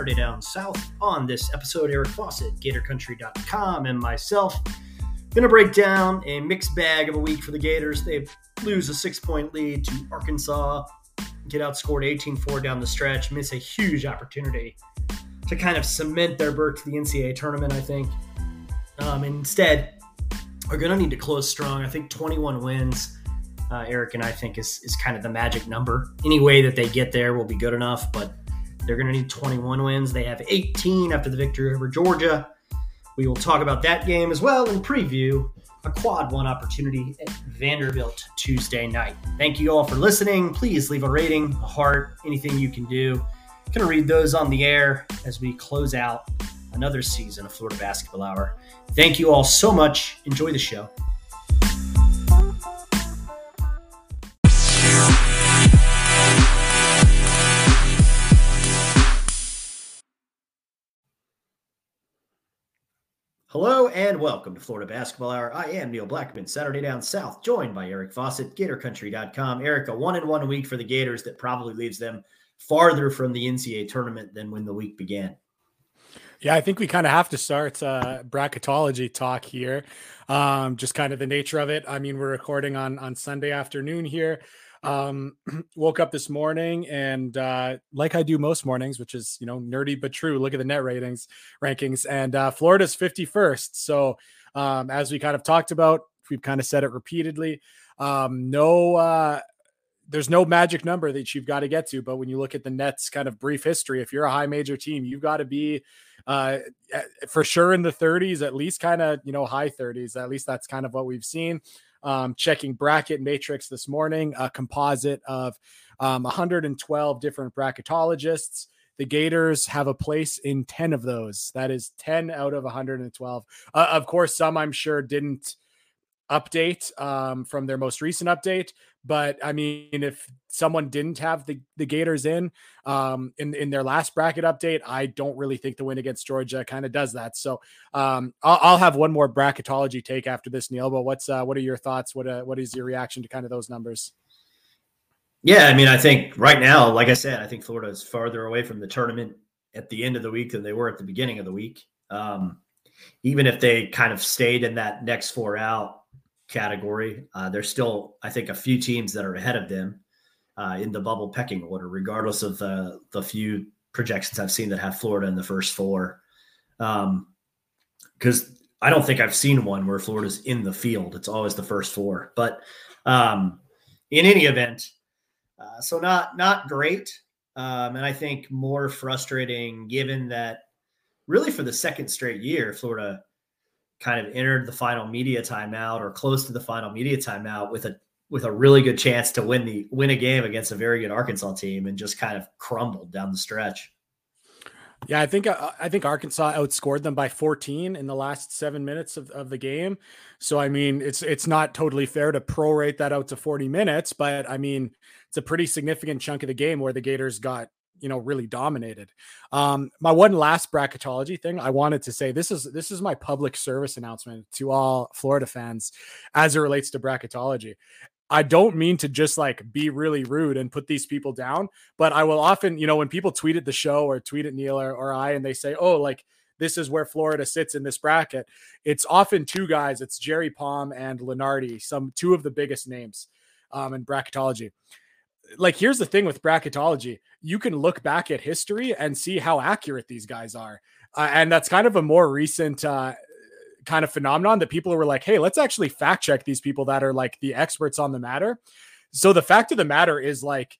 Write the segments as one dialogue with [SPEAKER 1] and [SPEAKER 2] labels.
[SPEAKER 1] Saturday Down South. On this episode, Eric Fawcett, GatorCountry.com, and myself going to break down a mixed bag of a week for the Gators. They lose a six point lead to Arkansas, get outscored 18 4 down the stretch, miss a huge opportunity to kind of cement their berth to the NCAA tournament, I think. Um, instead, are going to need to close strong. I think 21 wins uh, Eric and I think is is kind of the magic number. Any way that they get there will be good enough, but they're going to need 21 wins. They have 18 after the victory over Georgia. We will talk about that game as well and preview a quad one opportunity at Vanderbilt Tuesday night. Thank you all for listening. Please leave a rating, a heart, anything you can do. Going to read those on the air as we close out another season of Florida Basketball Hour. Thank you all so much. Enjoy the show. Hello and welcome to Florida Basketball Hour. I am Neil Blackman, Saturday Down South, joined by Eric Fawcett, GatorCountry.com. Eric, a one in one week for the Gators that probably leaves them farther from the NCAA tournament than when the week began.
[SPEAKER 2] Yeah, I think we kind of have to start uh, bracketology talk here. Um, just kind of the nature of it. I mean, we're recording on on Sunday afternoon here. Um, woke up this morning and uh, like I do most mornings, which is you know nerdy but true. Look at the net ratings rankings, and uh, Florida's 51st. So um, as we kind of talked about, we've kind of said it repeatedly. Um, no, uh, there's no magic number that you've got to get to. But when you look at the Nets' kind of brief history, if you're a high major team, you've got to be uh, for sure in the 30s, at least kind of you know high 30s. At least that's kind of what we've seen um, checking bracket matrix this morning, a composite of um, 112 different bracketologists. The Gators have a place in 10 of those. That is 10 out of 112. Uh, of course, some I'm sure didn't update um, from their most recent update. But I mean, if someone didn't have the, the Gators in um, in in their last bracket update, I don't really think the win against Georgia kind of does that. So um, I'll, I'll, have one more bracketology take after this, Neil. But what's uh, what are your thoughts? What uh, what is your reaction to kind of those numbers?
[SPEAKER 1] Yeah, I mean, I think right now, like I said, I think Florida is farther away from the tournament at the end of the week than they were at the beginning of the week. Um, even if they kind of stayed in that next four out, category. Uh, there's still, I think, a few teams that are ahead of them uh, in the bubble pecking order, regardless of the the few projections I've seen that have Florida in the first four. Because um, I don't think I've seen one where Florida's in the field. It's always the first four. But um, in any event, uh, so not not great, um, and I think more frustrating given that really for the second straight year, Florida kind of entered the final media timeout or close to the final media timeout with a with a really good chance to win the win a game against a very good Arkansas team and just kind of crumbled down the stretch.
[SPEAKER 2] Yeah, I think uh, I think Arkansas outscored them by 14 in the last seven minutes of, of the game. So I mean, it's it's not totally fair to prorate that out to 40 minutes, but I mean, it's a pretty significant chunk of the game where the Gators got you know really dominated. Um, my one last bracketology thing I wanted to say this is this is my public service announcement to all Florida fans as it relates to bracketology. I don't mean to just like be really rude and put these people down, but I will often, you know, when people tweet at the show or tweet at Neil or, or I and they say, oh, like this is where Florida sits in this bracket, it's often two guys. It's Jerry Palm and Lunardi, some two of the biggest names um, in bracketology like here's the thing with bracketology you can look back at history and see how accurate these guys are uh, and that's kind of a more recent uh, kind of phenomenon that people were like hey let's actually fact check these people that are like the experts on the matter. So the fact of the matter is like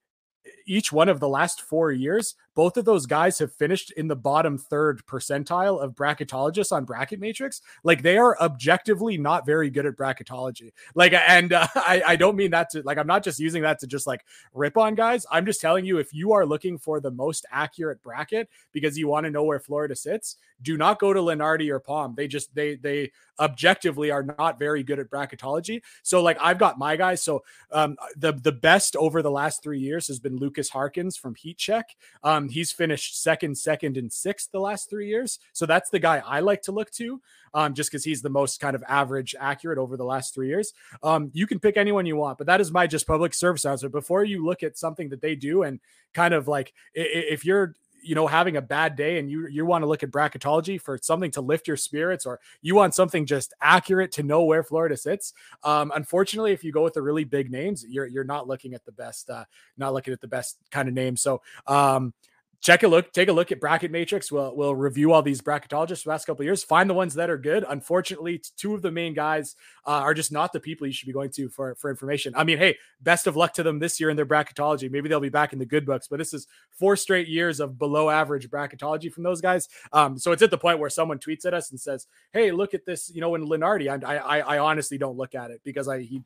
[SPEAKER 2] each one of the last four years, both of those guys have finished in the bottom third percentile of bracketologists on Bracket Matrix. Like they are objectively not very good at bracketology. Like, and uh, I, I don't mean that to like, I'm not just using that to just like rip on guys. I'm just telling you, if you are looking for the most accurate bracket because you want to know where Florida sits, do not go to Lunardi or Palm. They just, they, they objectively are not very good at bracketology. So like I've got my guys. So um, the, the best over the last three years has been Lukas Harkins from Heat Check. Um, he's finished second, second, and sixth the last three years. So that's the guy I like to look to, um, just because he's the most kind of average accurate over the last three years. Um, you can pick anyone you want, but that is my just public service answer. Before you look at something that they do and kind of like if you're you know having a bad day and you you want to look at bracketology for something to lift your spirits or you want something just accurate to know where Florida sits um unfortunately if you go with the really big names you're you're not looking at the best uh not looking at the best kind of name. So um check a look, take a look at Bracket Matrix. We'll we'll review all these bracketologists the last couple years. Find the ones that are good. Unfortunately, two of the main guys uh, are just not the people you should be going to for for information. I mean, hey, best of luck to them this year in their bracketology. Maybe they'll be back in the good books, but this is four straight years of below average bracketology from those guys. Um, so it's at the point where someone tweets at us and says, "Hey, look at this," you know, in Lunardi. I I, I honestly don't look at it because I he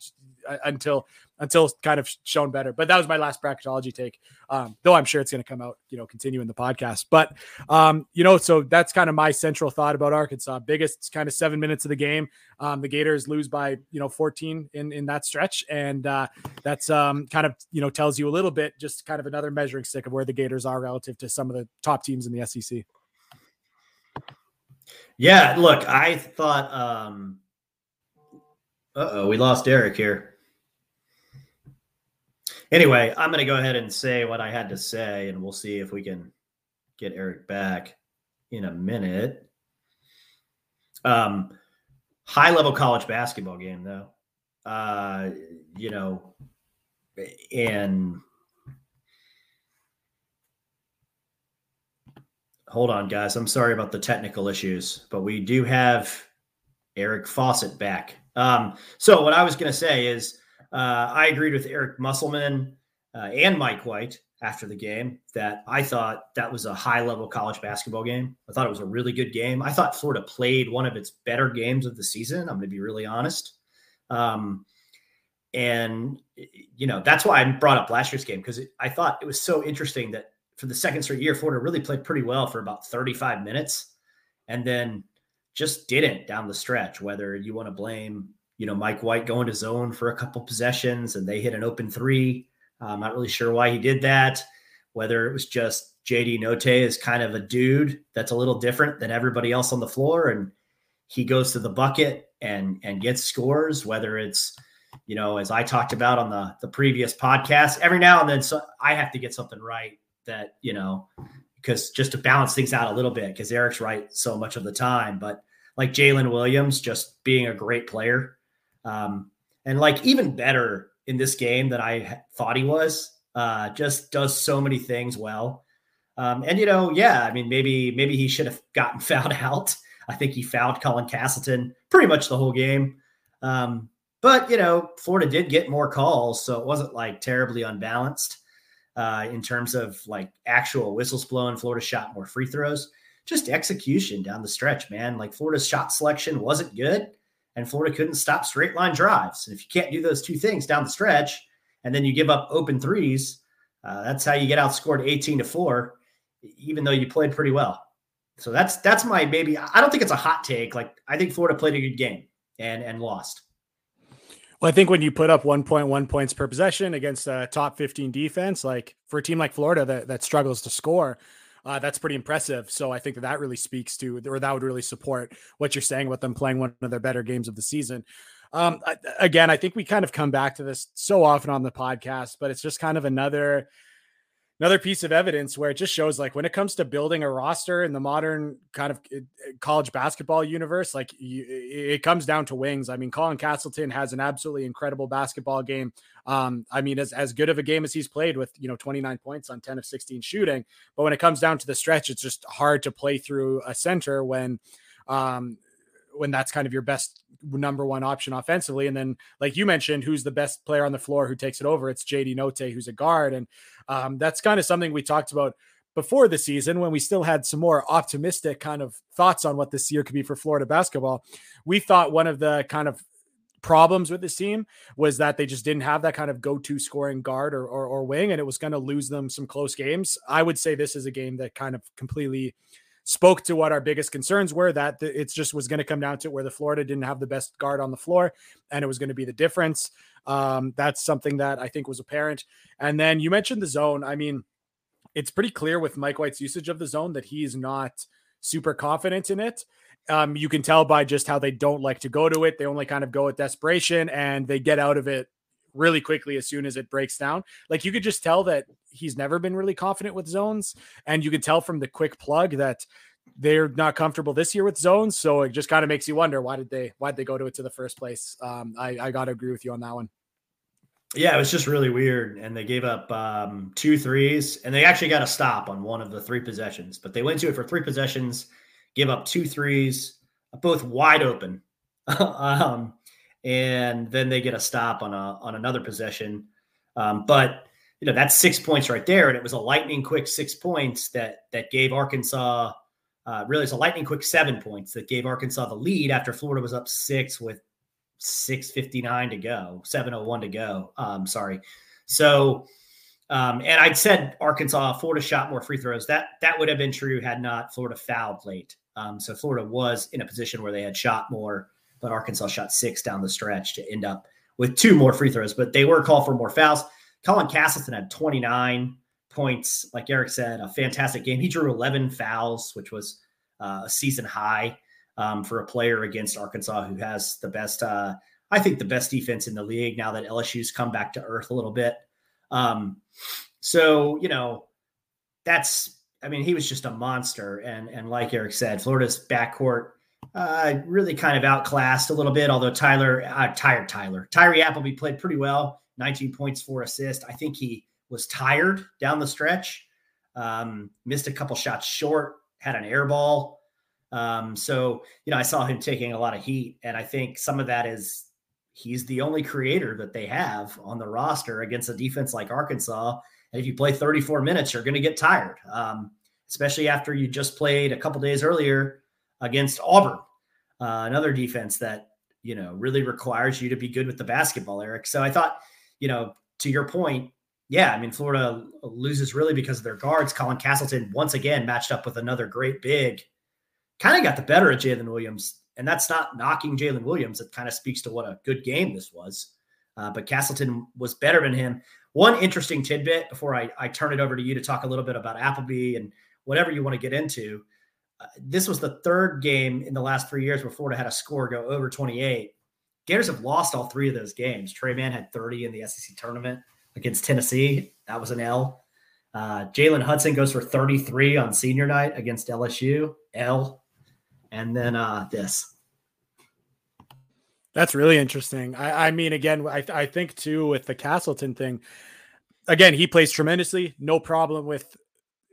[SPEAKER 2] until until kind of shown better. But that was my last bracketology take. Um, though I'm sure it's going to come out, you know, continuing the podcast. But um, you know, so that's kind of my central thought about Arkansas. Biggest kind of seven minutes of the game. Um, the Gators lose by you know 14 in in that stretch, and uh, that's um, kind of you know tells you a little bit, just kind of another measuring stick of where the Gators are relative to some of the top teams in the SEC.
[SPEAKER 1] Yeah, look, I thought. um Uh oh, we lost Eric here. Anyway, I'm going to go ahead and say what I had to say, and we'll see if we can get Eric back in a minute. Um, high level college basketball game, though. Uh, you know, and hold on, guys. I'm sorry about the technical issues, but we do have Eric Fawcett back. Um, so what I was going to say is uh, I agreed with Eric Musselman uh, and Mike White after the game that I thought that was a high level college basketball game. I thought it was a really good game. I thought Florida played one of its better games of the season. I'm going to be really honest. Um, and, you know, that's why I brought up last year's game because I thought it was so interesting that for the second straight year, Florida really played pretty well for about 35 minutes and then just didn't down the stretch, whether you want to blame you know, Mike White going to zone for a couple possessions and they hit an open three. Uh, I'm not really sure why he did that. Whether it was just JD Notae is kind of a dude that's a little different than everybody else on the floor, and he goes to the bucket and and gets scores. Whether it's you know, as I talked about on the the previous podcast, every now and then so I have to get something right that you know because just to balance things out a little bit because Eric's right so much of the time, but like Jaylin Williams just being a great player um, and like even better in this game than I thought he was. Uh, just does so many things well. Um, and you know, yeah, I mean, maybe maybe he should have gotten fouled out. I think he fouled Colin Castleton pretty much the whole game. Um, but you know, Florida did get more calls, so it wasn't like terribly unbalanced uh, in terms of like actual whistles blowing. Florida shot more free throws. Just execution down the stretch, man. Like Florida's shot selection wasn't good and Florida couldn't stop straight line drives. And if you can't do those two things down the stretch, and then you give up open threes, uh, that's how you get outscored 18 to four, even though you played pretty well. So that's that's my maybe. I don't think it's a hot take. Like I think Florida played a good game and and lost.
[SPEAKER 2] Well, I think when you put up 1.1 points per possession against a top 15 defense, like for a team like Florida that that struggles to score, uh, that's pretty impressive. So I think that that really speaks to, or that would really support what you're saying about them playing one of their better games of the season. Um, again, I think we kind of come back to this so often on the podcast, but it's just kind of another another piece of evidence where it just shows like when it comes to building a roster in the modern kind of eh, eh, college basketball universe like you, it comes down to wings. I mean colin castleton has an absolutely incredible basketball game. Um, i mean as, as good of a game as he's played with you know 29 points on 10 of 16 shooting. But when it comes down to the stretch it's just hard to play through a center when um, when that's kind of your best number one option offensively. And then, like you mentioned, who's the best player on the floor who takes it over? It's JD Notae, who's a guard. And um, that's kind of something we talked about before the season when we still had some more optimistic kind of thoughts on what this year could be for Florida basketball. We thought one of the kind of problems with this team was that they just didn't have that kind of go-to scoring guard or, or, or wing, and it was going to lose them some close games. I would say this is a game that kind of completely spoke to what our biggest concerns were that it just was going to come down to where the Florida didn't have the best guard on the floor and it was going to be the difference. Um, that's something that I think was apparent. And then you mentioned the zone. I mean, it's pretty clear with Mike White's usage of the zone that he's not super confident in it. Um, you can tell by just how they don't like to go to it. They only kind of go with desperation and they get out of it really quickly as soon as it breaks down. Like you could just tell that he's never been really confident with zones, and you could tell from the quick plug that they're not comfortable this year with zones. So it just kind of makes you wonder why did they why did they go to it to the first place? Um, I, I got to agree with you on that one.
[SPEAKER 1] Yeah, it was just really weird, and they gave up um, two threes, and they actually got a stop on one of the three possessions, but they went to it for three possessions, gave up two threes, both wide open, um, and then they get a stop on a on another possession. Um, but you know that's six points right there, and it was a lightning quick six points that that gave Arkansas. Uh, really, it's a lightning quick seven points that gave Arkansas the lead after Florida was up six with 659 to go, 701 to go. Um, sorry. So, um, and I'd said Arkansas, Florida shot more free throws. That that would have been true had not Florida fouled late. Um, so Florida was in a position where they had shot more, but Arkansas shot six down the stretch to end up with two more free throws. But they were called for more fouls. Colin Castleton had 29 points, like Eric said, a fantastic game. He drew 11 fouls, which was uh, a season high um, for a player against Arkansas who has the best, uh, I think, the best defense in the league now that LSU's come back to earth a little bit. Um, so, you know, that's, I mean, he was just a monster. And, and like Eric said, Florida's backcourt uh, really kind of outclassed a little bit, although Tyler, uh, tired Tyler, Tyree Appleby played pretty well, 19 points, four assists. I think he was tired down the stretch, um, missed a couple shots short, had an air ball. Um, so, you know, I saw him taking a lot of heat, and I think some of that is he's the only creator that they have on the roster against a defense like Arkansas. And if you play 34 minutes, you're going to get tired, um, especially after you just played a couple days earlier against Auburn, uh, another defense that, you know, really requires you to be good with the basketball, Eric. So I thought, you know, to your point, yeah, I mean, Florida loses really because of their guards. Colin Castleton once again matched up with another great big kind of got the better of Jaylin Williams. And that's not knocking Jaylin Williams. It kind of speaks to what a good game this was. Uh, but Castleton was better than him. One interesting tidbit before I, I turn it over to you to talk a little bit about Appleby and whatever you want to get into. This was the third game in the last three years where Florida had a score go over 28. Gators have lost all three of those games. Tre Mann had 30 in the SEC tournament against Tennessee. That was an L. Uh, Jalen Hudson goes for 33 on senior night against LSU. L and then uh, this.
[SPEAKER 2] That's really interesting. I, I mean, again, I, I think too with the Castleton thing. Again, he plays tremendously. No problem with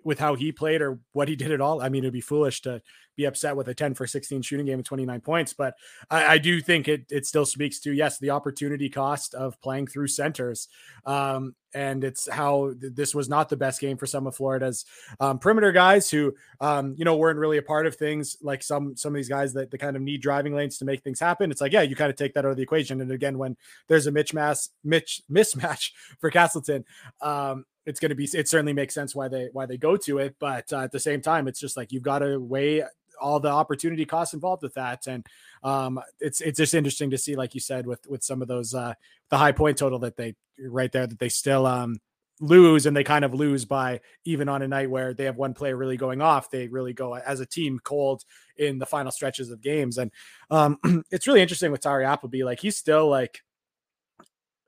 [SPEAKER 2] with how he played or what he did at all. I mean, it'd be foolish to be upset with a 10 for 16 shooting game and 29 points. But I, I, do think it it still speaks to yes, the opportunity cost of playing through centers. Um, and it's how th- this was not the best game for some of Florida's um, perimeter guys who um, you know weren't really a part of things like some some of these guys that, that kind of need driving lanes to make things happen. It's like yeah, you kind of take that out of the equation. And again, when there's a Mitch Mass Mitch mismatch for Castleton, um, it's going to be it certainly makes sense why they why they go to it but uh, at the same time it's just like you've got to weigh all the opportunity costs involved with that. And um, it's it's just interesting to see, like you said, with with some of those uh, the high point total that they right there that they still um, lose and they kind of lose by even on a night where they have one player really going off they really go as a team cold in the final stretches of games. And um, it's really interesting with Tyree Appleby like he's still like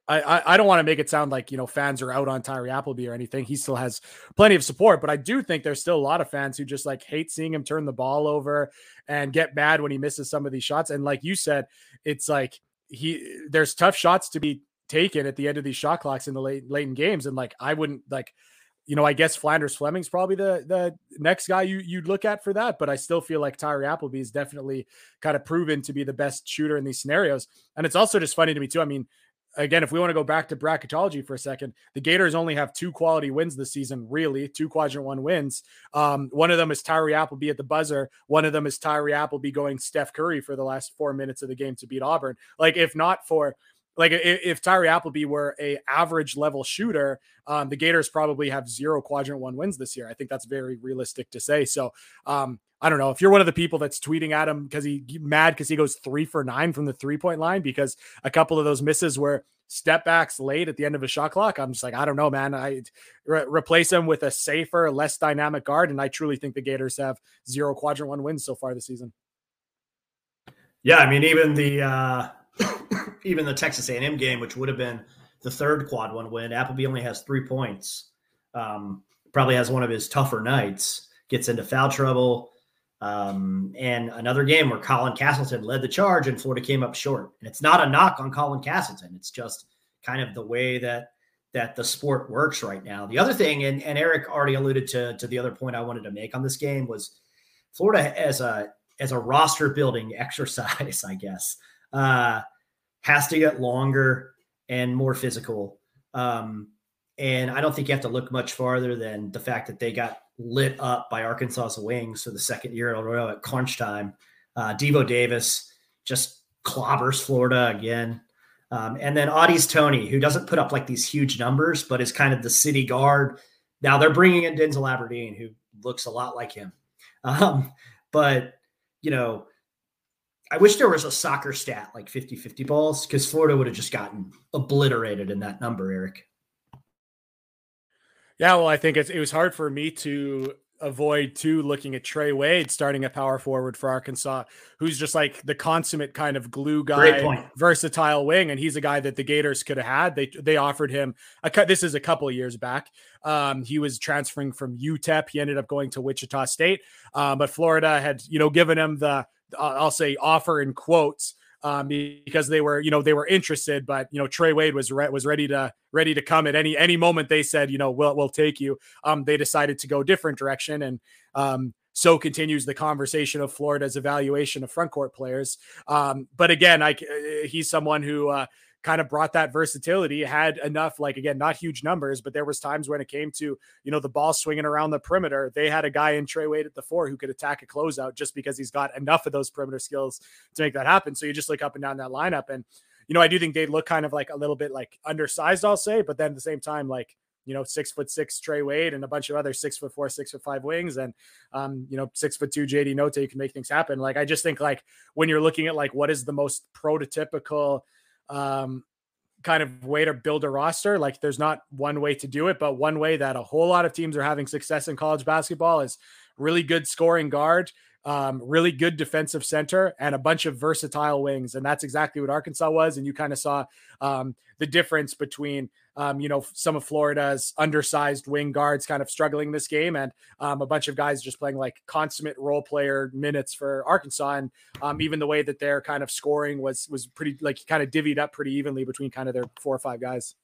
[SPEAKER 2] I, I don't want to make it sound like you know fans are out on Tyree Appleby or anything. He still has plenty of support, but I do think there's still a lot of fans who just like hate seeing him turn the ball over and get mad when he misses some of these shots. And like you said, it's like he there's tough shots to be taken at the end of these shot clocks in the late late in games. And like I wouldn't like, you know, I guess Phlandrous Fleming's probably the the next guy you you'd look at for that, but I still feel like Tyree Appleby is definitely kind of proven to be the best shooter in these scenarios. And it's also just funny to me too. I mean again, if we want to go back to bracketology for a second, the Gators only have two quality wins this season, really, two quadrant one wins. Um, one of them is Tyree Appleby at the buzzer. One of them is Tyree Appleby going Steph Curry for the last four minutes of the game to beat Auburn. Like, if not for like if, Tyree Appleby were a average level shooter, um, the Gators probably have zero quadrant one wins this year. I think that's very realistic to say. So um, I don't know if you're one of the people that's tweeting at him because he mad because he goes three for nine from the three point line because a couple of those misses were step backs late at the end of a shot clock. I'm just like, I don't know, man. I re- replace him with a safer, less dynamic guard, and I truly think the Gators have zero quadrant one wins so far this season.
[SPEAKER 1] Yeah, I mean, even the uh, even the Texas A&M game, which would have been the third quad one win. Appleby only has three points. Um, probably has one of his tougher nights. Gets into foul trouble. Um, and another game where Colin Castleton led the charge and Florida came up short. And it's not a knock on Colin Castleton. It's just kind of the way that that the sport works right now. The other thing, and, and Eric already alluded to, to the other point I wanted to make on this game was Florida as a as a roster building exercise, I guess, uh, has to get longer and more physical. Um, and I don't think you have to look much farther than the fact that they got lit up by Arkansas's wings for the second year in a row at crunch time. Uh, Devo Davis just clobbers Florida again. Um, and then Au'Diese Toney, who doesn't put up like these huge numbers, but is kind of the city guard. Now they're bringing in Denzel Aberdeen, who looks a lot like him. Um, but, you know, I wish there was a soccer stat like 50 50 balls because Florida would have just gotten obliterated in that number, Eric.
[SPEAKER 2] Yeah, well, I think it was hard for me to avoid too looking at Trey Wade starting a power forward for Arkansas, who's just like the consummate kind of glue guy, versatile wing, and he's a guy that the Gators could have had. They they offered him a cut. This is a couple of years back. Um, he was transferring from UTEP. He ended up going to Wichita State, um, but Florida had you know given him the I'll say offer in quotes um, because they were, you know, they were interested, but you know, Trey Wade was re- was ready to ready to come at any any moment. They said, you know, we'll we'll take you. Um, they decided to go different direction, and um, so continues the conversation of Florida's evaluation of front court players. Um, but again, I he's someone who uh, kind of brought that versatility, had enough, like again, not huge numbers, but there was times when it came to, you know, the ball swinging around the perimeter. They had a guy in Trey Wade at the four who could attack a closeout just because he's got enough of those perimeter skills to make that happen. So you just look up and down that lineup. And, you know, I do think they look kind of like a little bit like undersized, I'll say, but then at the same time, like, you know, six foot six Trey Wade and a bunch of other six foot four, six foot five wings, and um, you know, six foot two JD Notae, you can make things happen. Like I just think like when you're looking at like what is the most prototypical um kind of way to build a roster. Like there's not one way to do it, but one way that a whole lot of teams are having success in college basketball is really good scoring guard, um, really good defensive center, and a bunch of versatile wings. And that's exactly what Arkansas was. And you kind of saw um, the difference between um, you know, some of Florida's undersized wing guards kind of struggling this game, and um, a bunch of guys just playing like consummate role player minutes for Arkansas. And um, even the way that their kind of scoring was was pretty like kind of divvied up pretty evenly between kind of their four or five guys.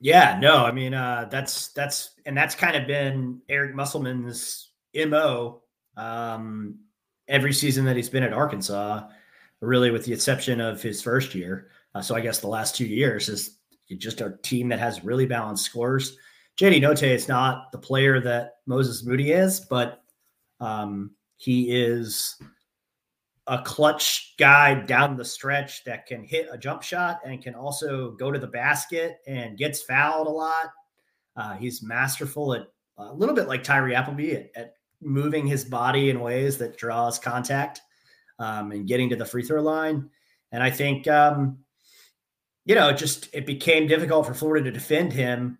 [SPEAKER 1] Yeah, no, I mean uh, that's that's and that's kind of been Eric Musselman's mo um, every season that he's been at Arkansas, really, with the exception of his first year. Uh, so I guess the last two years is just a team that has really balanced scores. JD Notae is not the player that Moses Moody is, but um, he is a clutch guy down the stretch that can hit a jump shot and can also go to the basket and gets fouled a lot. Uh, he's masterful at a little bit like Tyree Appleby at, at moving his body in ways that draws contact um, and getting to the free throw line. And I think um, you know, it just it became difficult for Florida to defend him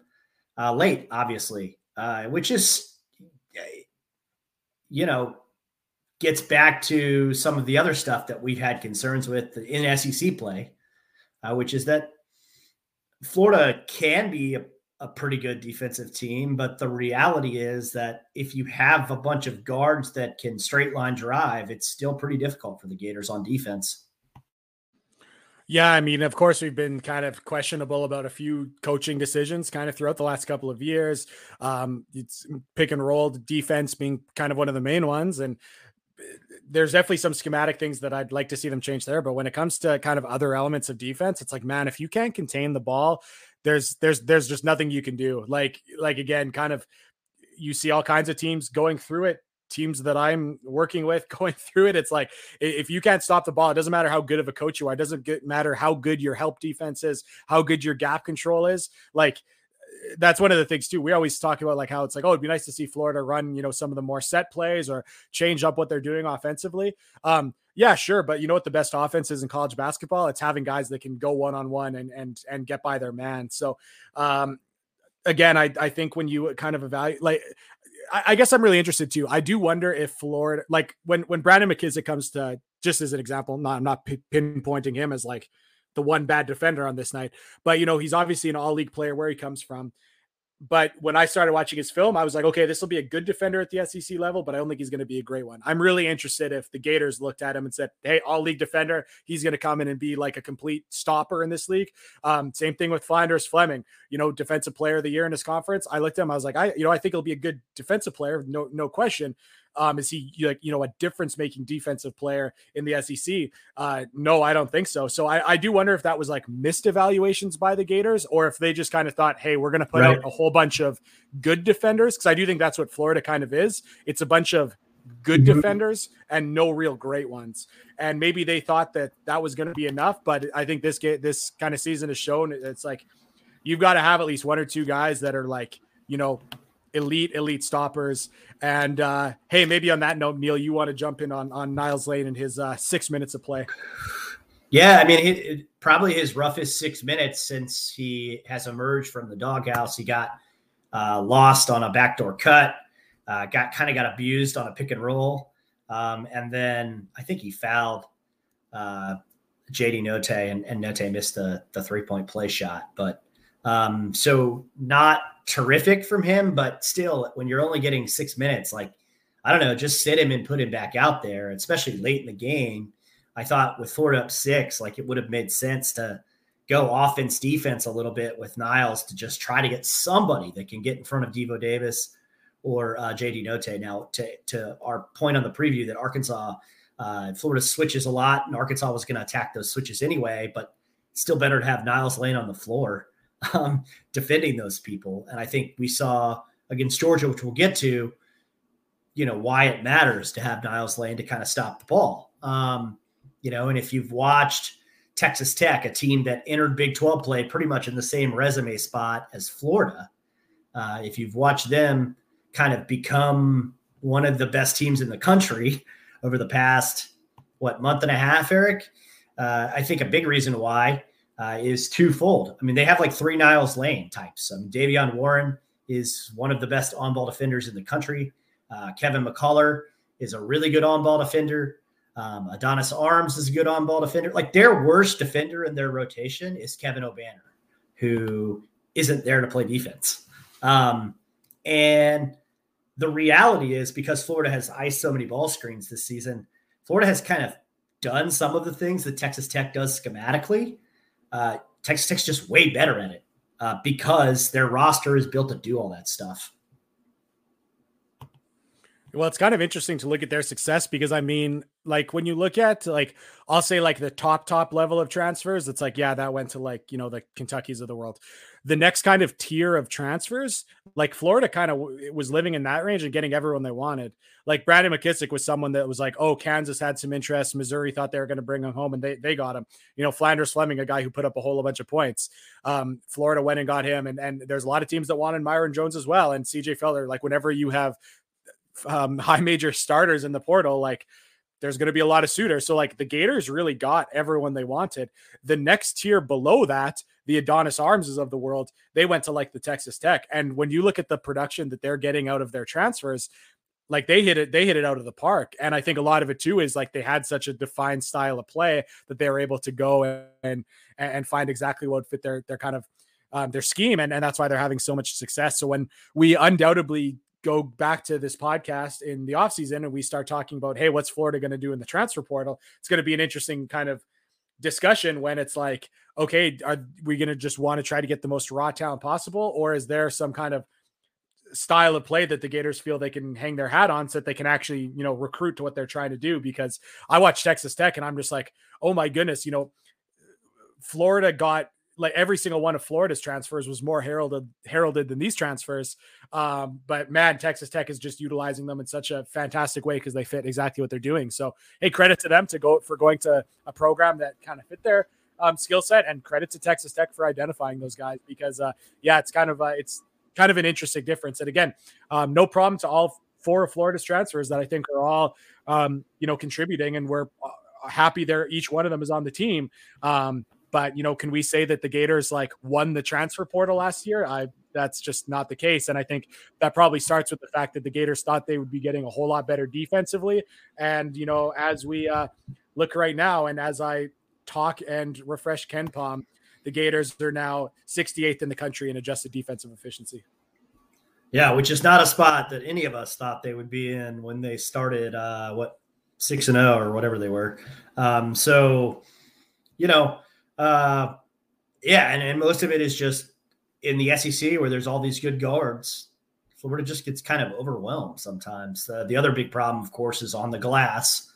[SPEAKER 1] uh, late, obviously, uh, which is, you know, gets back to some of the other stuff that we've had concerns with in SEC play, uh, which is that Florida can be a, a pretty good defensive team, but the reality is that if you have a bunch of guards that can straight line drive, it's still pretty difficult for the Gators on defense.
[SPEAKER 2] Yeah, I mean, of course, we've been kind of questionable about a few coaching decisions kind of throughout the last couple of years. Um, it's pick and roll defense being kind of one of the main ones, and eh, there's definitely some schematic things that I'd like to see them change there. But when it comes to kind of other elements of defense, it's like, man, if you can't contain the ball, there's there's there's just nothing you can do. Like like again, kind of you see all kinds of teams going through it teams that I'm working with going through it. It's like if you can't stop the ball, it doesn't matter how good of a coach you are. It doesn't matter how good your help defense is, how good your gap control is. Like that's one of the things too. We always talk about like how it's like, oh, it'd be nice to see Florida run, you know, some of the more set plays or change up what they're doing offensively. Um, yeah, sure, but you know what the best offense is in college basketball? It's having guys that can go one on one and and and get by their man. So, um, again, I I think when you kind of evaluate, like I, guess I'm really interested too. I do wonder if Florida, like when when Brandon McKissick comes to, just as an example, not I'm not pinpointing him as like the one bad defender on this night. But you know, he's obviously an all league player where he comes from but when I started watching his film, I was like, okay, this will be a good defender at the SEC level, but I don't think he's going to be a great one. I'm really interested if the Gators looked at him and said, hey, all league defender, he's going to come in and be like a complete stopper in this league. Um, same thing with Phlandrous Fleming, you know, defensive player of the year in this conference. I looked at him, I was like, I, you know, I think he'll be a good defensive player, no, no question. Um, is he like you know a difference making defensive player in the SEC? Uh, no, I don't think so. So I, I do wonder if that was like missed evaluations by the Gators, or if they just kind of thought, hey, we're going to put right. out a whole bunch of good defenders because I do think that's what Florida kind of is. It's a bunch of good mm-hmm. defenders and no real great ones. And maybe they thought that that was going to be enough, but I think this game, this kind of season has shown it's like you've got to have at least one or two guys that are like you know elite, elite stoppers. And uh, hey, maybe on that note, Neil, you want to jump in on on Niels Lane and his uh, six minutes of play?
[SPEAKER 1] Yeah, I mean, it, it, probably his roughest six minutes since he has emerged from the doghouse. He got uh, lost on a backdoor cut, uh, got kind of got abused on a pick and roll, um, and then I think he fouled uh, JD Notae, and, and Notae missed the the three point play shot. But um, so not terrific from him, but still, when you're only getting six minutes, like I don't know, just sit him and put him back out there, especially late in the game. I thought with Florida up six, like it would have made sense to go offense defense a little bit with Niels to just try to get somebody that can get in front of Devo Davis or uh, JD Notae. Now, to, to our point on the preview that Arkansas, uh, Florida switches a lot, and Arkansas was going to attack those switches anyway, but still better to have Niels Lane on the floor um, defending those people. And I think we saw against Georgia, which we'll get to, you know, why it matters to have Niels Lane to kind of stop the ball. Um, you know, and if you've watched Texas Tech, a team that entered Big 12 play pretty much in the same resume spot as Florida, uh, if you've watched them kind of become one of the best teams in the country over the past, what, month and a half, Eric? Uh, I think a big reason why uh, is twofold. I mean, they have like three Niels Lane types. I mean, Davion Warren is one of the best on ball defenders in the country. Uh, Kevin McCullar is a really good on ball defender. Um, Adonis Arms is a good on ball defender. Like their worst defender in their rotation is Kevin Obanor, who isn't there to play defense. Um, and the reality is because Florida has iced so many ball screens this season, Florida has kind of done some of the things that Texas Tech does schematically uh, Texas Tech's just way better at it uh, because their roster is built to do all that stuff.
[SPEAKER 2] Well, it's kind of interesting to look at their success because I mean, like when you look at like I'll say like the top top level of transfers, it's like yeah, that went to like you know the Kentuckies of the world the next kind of tier of transfers, like Florida kind of w- was living in that range and getting everyone they wanted. Like Brandon McKissick was someone that was like, oh, Kansas had some interest. Missouri thought they were going to bring him home and they, they got him. You know, Phlandrous Fleming, a guy who put up a whole bunch of points. Um, Florida went and got him. And, and there's a lot of teams that wanted Myreon Jones as well. And CJ Felder. like whenever you have um, high major starters in the portal, like there's going to be a lot of suitors. So like the Gators really got everyone they wanted. The next tier below that the Adonis Armses of the world, they went to like the Texas Tech. And when you look at the production that they're getting out of their transfers, like they hit it, they hit it out of the park. And I think a lot of it too is like they had such a defined style of play that they were able to go and and find exactly what fit their their kind of um, their scheme, and and that's why they're having so much success. So when we undoubtedly go back to this podcast in the offseason and we start talking about, hey, what's Florida going to do in the transfer portal? It's going to be an interesting kind of discussion when it's like, okay, are we going to just want to try to get the most raw talent possible, or is there some kind of style of play that the Gators feel they can hang their hat on so that they can actually, you know, recruit to what they're trying to do? Because I watch Texas Tech and I'm just like, oh my goodness, you know, Florida got like every single one of Florida's transfers was more heralded heralded than these transfers. Um, but man, Texas Tech is just utilizing them in such a fantastic way because they fit exactly what they're doing. So hey, credit to them to go for going to a program that kind of fit their um, skill set, and credit to Texas Tech for identifying those guys because uh, yeah, it's kind of uh, it's kind of an interesting difference. And again, um, no problem to all four of Florida's transfers that I think are all um, you know contributing, and we're uh, happy there each one of them is on the team. Um, but you know, can we say that the Gators like won the transfer portal last year? I that's just not the case. And I think that probably starts with the fact that the Gators thought they would be getting a whole lot better defensively. And you know, as we uh, look right now, and as I talk and refresh KenPom, the Gators are now 68th in the country in adjusted defensive efficiency.
[SPEAKER 1] Yeah, which is not a spot that any of us thought they would be in when they started. Uh, what six and zero oh or whatever they were. Um, so, you know, uh, yeah, and, and most of it is just in the SEC where there's all these good guards. Florida just gets kind of overwhelmed sometimes. Uh, the other big problem, of course, is on the glass,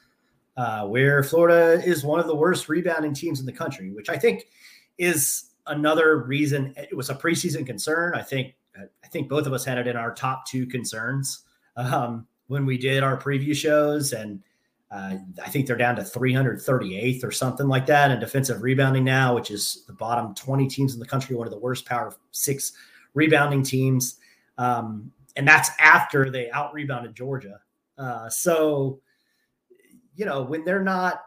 [SPEAKER 1] uh, where Florida is one of the worst rebounding teams in the country, which I think is another reason it was a preseason concern. I think I think both of us had it in our top two concerns um, when we did our preview shows, and uh, I think they're down to 338th or something like that in defensive rebounding now, which is the bottom 20 teams in the country, one of the worst Power Six rebounding teams. Um, and that's after they out rebounded Georgia. Uh, so, you know, when they're not,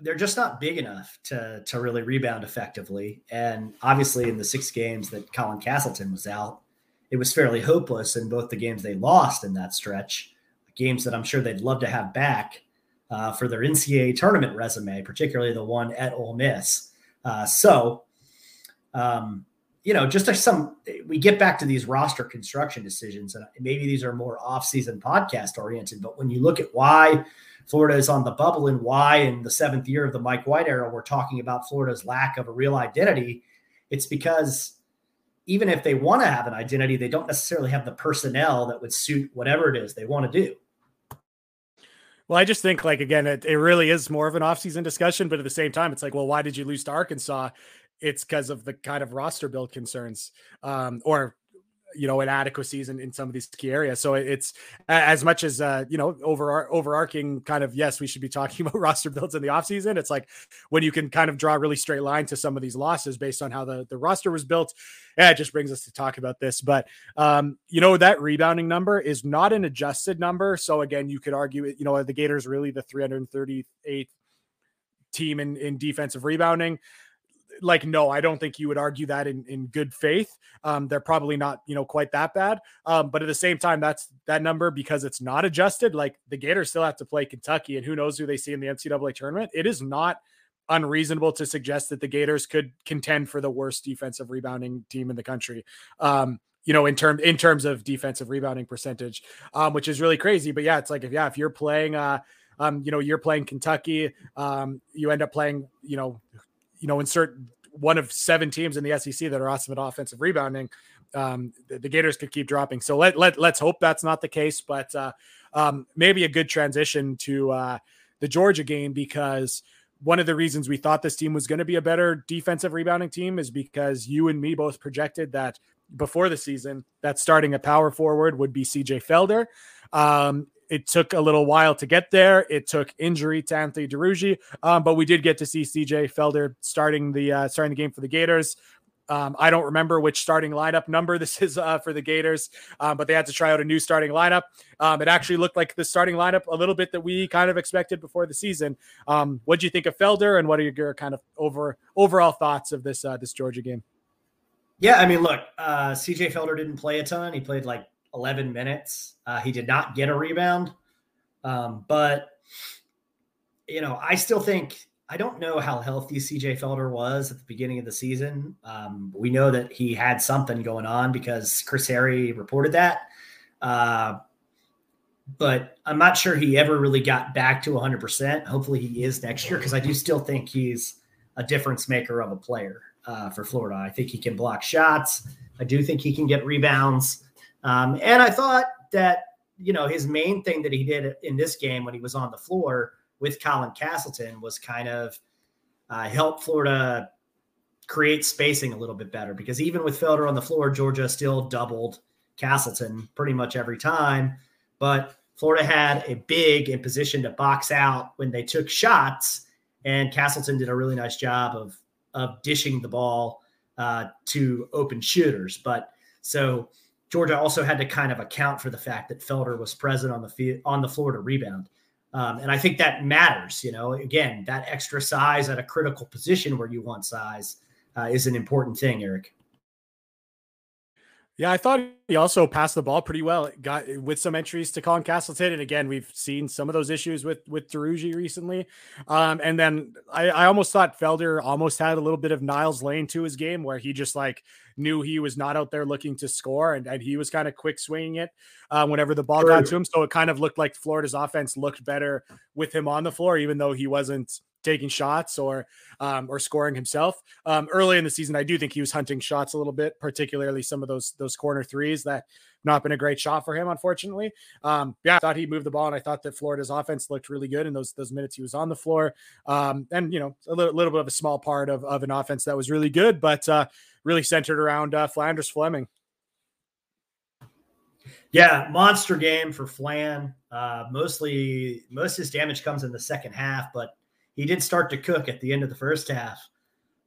[SPEAKER 1] they're just not big enough to to really rebound effectively. And obviously, in the six games that Colin Castleton was out, it was fairly hopeless in both the games they lost in that stretch games that I'm sure they'd love to have back uh, for their NCAA tournament resume, particularly the one at Ole Miss. Uh, so, um, you know, just some, we get back to these roster construction decisions, and maybe these are more off-season podcast oriented. But when you look at why Florida is on the bubble and why in the seventh year of the Mike White era we're talking about Florida's lack of a real identity, it's because even if they want to have an identity, they don't necessarily have the personnel that would suit whatever it is they want to do.
[SPEAKER 2] Well, I just think like again, it, it really is more of an offseason discussion, but at the same time, it's like, well, why did you lose to Arkansas? It's because of the kind of roster build concerns, um, or you know inadequacies in, in some of these key areas. So it's as much as uh you know over overarching kind of yes we should be talking about roster builds in the offseason it's like when you can kind of draw a really straight line to some of these losses based on how the the roster was built yeah it just brings us to talk about this. But um you know that rebounding number is not an adjusted number. So again you could argue you know the gators really the 338th team in in defensive rebounding like no i don't think you would argue that in, in good faith. Um, they're probably not you know quite that bad. Um, but at the same time that's that number because it's not adjusted like the gators still have to play kentucky and who knows who they see in the ncaa tournament. It is not unreasonable to suggest that the gators could contend for the worst defensive rebounding team in the country um, you know in term in terms of defensive rebounding percentage um, which is really crazy. But yeah it's like if yeah if you're playing uh um, you know, you're playing Kentucky. Um, you end up playing, you know, you know, insert one of seven teams in the SEC that are awesome at offensive rebounding. Um, the, the, Gators could keep dropping. So let let let's hope that's not the case. But uh, um, maybe a good transition to uh, the Georgia game because one of the reasons we thought this team was going to be a better defensive rebounding team is because you and me both projected that before the season that starting a power forward would be CJ Felder. Um, it took a little while to get there. It took injury to Anthony Duruji, um, but we did get to see CJ Felder starting the uh, starting the game for the Gators. Um, I don't remember which starting lineup number this is uh, for the Gators, um, but they had to try out a new starting lineup. Um, it actually looked like the starting lineup a little bit that we kind of expected before the season. Um, what do you think of Felder, and what are your kind of over overall thoughts of this uh, this Georgia game?
[SPEAKER 1] Yeah, I mean, look, uh, CJ Felder didn't play a ton. He played like 11 minutes. Uh, he did not get a rebound. Um, but, you know, I still think, I don't know how healthy CJ Felder was at the beginning of the season. Um, we know that he had something going on because Chris Harry reported that. Uh, but I'm not sure he ever really got back to 100%. Hopefully he is next year because I do still think he's a difference maker of a player uh, for Florida. I think he can block shots. I do think he can get rebounds. Um, and I thought that, you know, his main thing that he did in this game when he was on the floor with Colin Castleton was kind of uh, help Florida create spacing a little bit better because even with Felder on the floor, Georgia still doubled Castleton pretty much every time. But Florida had a big in position to box out when they took shots, and Castleton did a really nice job of of dishing the ball uh, to open shooters. But so Georgia also had to kind of account for the fact that Felder was present on the field, on the floor to rebound. Um, and I think that matters. You know, again, that extra size at a critical position where you want size uh, is an important thing, Eric.
[SPEAKER 2] Yeah, I thought he also passed the ball pretty well. Got with some entries to Colin Castleton, and again, we've seen some of those issues with with Duruji recently. Um, and then I, I almost thought Felder almost had a little bit of Niels Lane to his game, where he just like knew he was not out there looking to score, and, and he was kind of quick swinging it uh, whenever the ball got to him. So it kind of looked like Florida's offense looked better with him on the floor, even though he wasn't taking shots or um, or scoring himself. Um, early in the season, I do think he was hunting shots a little bit, particularly some of those those corner threes that not been a great shot for him, unfortunately. Um, yeah, I thought he moved the ball, and I thought that Florida's offense looked really good in those those minutes he was on the floor. Um, and you know, a little, little, bit of a small part of of an offense that was really good, but uh, really centered around uh, Phlandrous Fleming.
[SPEAKER 1] Yeah, monster game for Flan. Uh, mostly, most of his damage comes in the second half, but he did start to cook at the end of the first half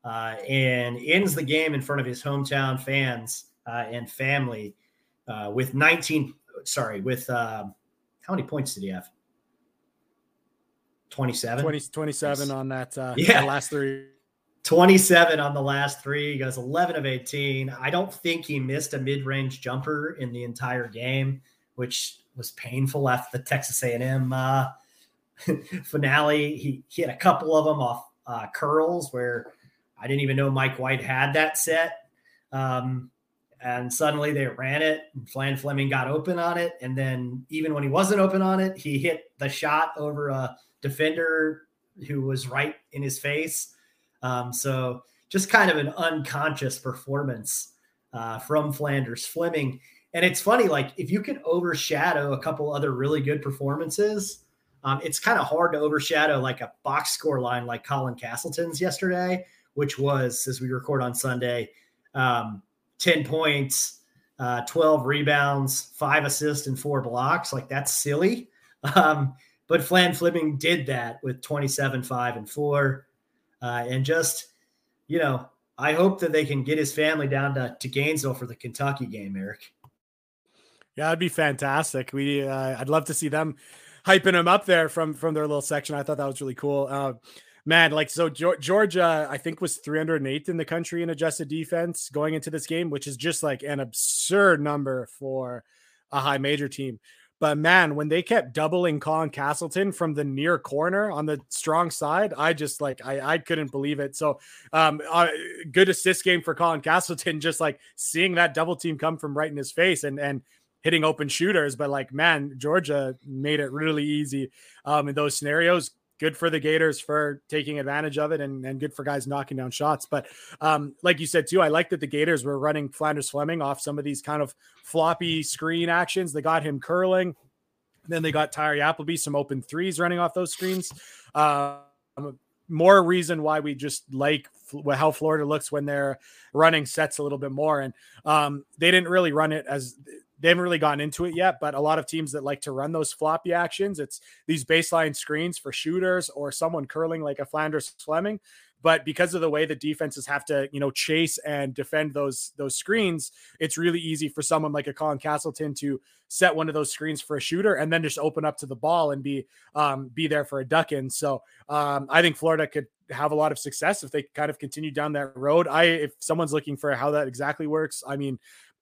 [SPEAKER 1] uh, and ends the game in front of his hometown fans uh, and family uh, with 19. Sorry, with um, how many points did he have? 27.
[SPEAKER 2] 20, 27 on that, uh, yeah. Last three.
[SPEAKER 1] 27 on the last three. He goes 11 of 18. I don't think he missed a mid-range jumper in the entire game, which was painful after the Texas A&M uh, finale. He, he had a couple of them off uh, curls where I didn't even know Mike White had that set. Um, and suddenly they ran it. Flan Fleming got open on it. And then even when he wasn't open on it, he hit the shot over a defender who was right in his face. Um, so just kind of an unconscious performance uh, from Phlandrous Fleming. And it's funny, like if you can overshadow a couple other really good performances, um, it's kind of hard to overshadow like a box score line like Colin Castleton's yesterday, which was, as we record on Sunday, um, 10 points, uh, 12 rebounds, five assists, and four blocks. Like that's silly. Um, but Flan Fleming did that with 27, 5, and 4. Uh, and just, you know, I hope that they can get his family down to, to Gainesville for the Kentucky game, Eric.
[SPEAKER 2] Yeah, that'd be fantastic. We, uh, I'd love to see them hyping him up there from from their little section. I thought that was really cool. Uh, man, like so Georgia, I think was 308th in the country in adjusted defense going into this game, which is just like an absurd number for a high major team. But man, when they kept doubling Colin Castleton from the near corner on the strong side, I just like I I couldn't believe it. So um uh, good assist game for Colin Castleton, just like seeing that double team come from right in his face and and hitting open shooters, but like, man, Georgia made it really easy um, in those scenarios. Good for the Gators for taking advantage of it and, and good for guys knocking down shots. But um, like you said, too, I like that the Gators were running Phlandrous Fleming off some of these kind of floppy screen actions. They got him curling. Then they got Tyree Appleby, some open threes running off those screens. Um, more reason why we just like how Florida looks when they're running sets a little bit more. And um, they didn't really run it as they haven't really gotten into it yet, but a lot of teams that like to run those floppy actions, it's these baseline screens for shooters or someone curling like a Phlandrous Fleming. But because of the way the defenses have to, you know, chase and defend those those screens, it's really easy for someone like a Colin Castleton to set one of those screens for a shooter and then just open up to the ball and be um, be there for a duck in. So um, I think Florida could have a lot of success if they kind of continue down that road. I if someone's looking for how that exactly works, I mean,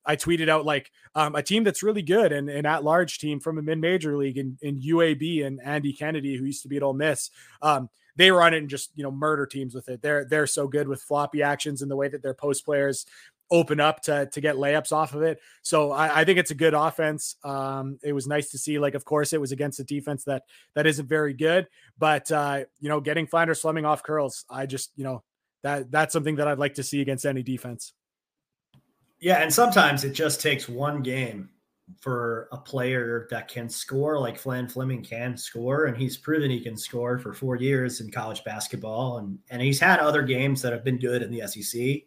[SPEAKER 2] I tweeted out like um, a team that's really good and an at large team from a mid major league in, in UAB and Andy Kennedy, who used to be at Ole Miss. Um, they run it and just you know murder teams with it. They're they're so good with floppy actions and the way that their post players open up to to get layups off of it. So I, I think it's a good offense. Um, it was nice to see. Like, of course, it was against a defense that that isn't very good, but uh, you know, getting Phlandrous Fleming off curls, I just you know that that's something that I'd like to see against any defense.
[SPEAKER 1] Yeah, and sometimes it just takes one game for a player that can score like Flan Fleming can score, and he's proven he can score for four years in college basketball, and and he's had other games that have been good in the SEC.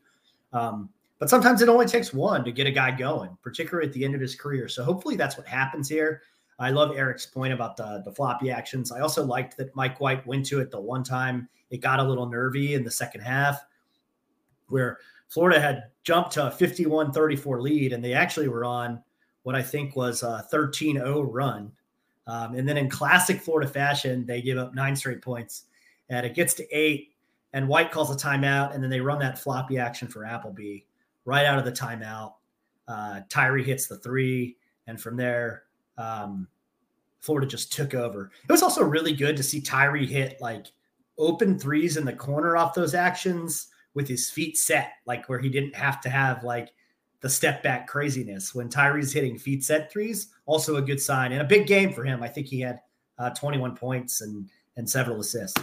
[SPEAKER 1] Um, but sometimes it only takes one to get a guy going, particularly at the end of his career. So hopefully that's what happens here. I love Eric's point about the the floppy actions. I also liked that Mike White went to it the one time it got a little nervy in the second half, where Florida had jumped to a 51 34 lead, and they actually were on what I think was a 13 0 run. Um, and then in classic Florida fashion, they give up nine straight points, and it gets to eight, and White calls a timeout, and then they run that floppy action for Appleby right out of the timeout. uh, Tyree hits the three, and from there, um, Florida just took over. It was also really good to see Tyree hit like open threes in the corner off those actions with his feet set, like where he didn't have to have like the step back craziness. When Tyree's hitting feet set threes, also a good sign and a big game for him. I think he had uh, 21 points and and several assists.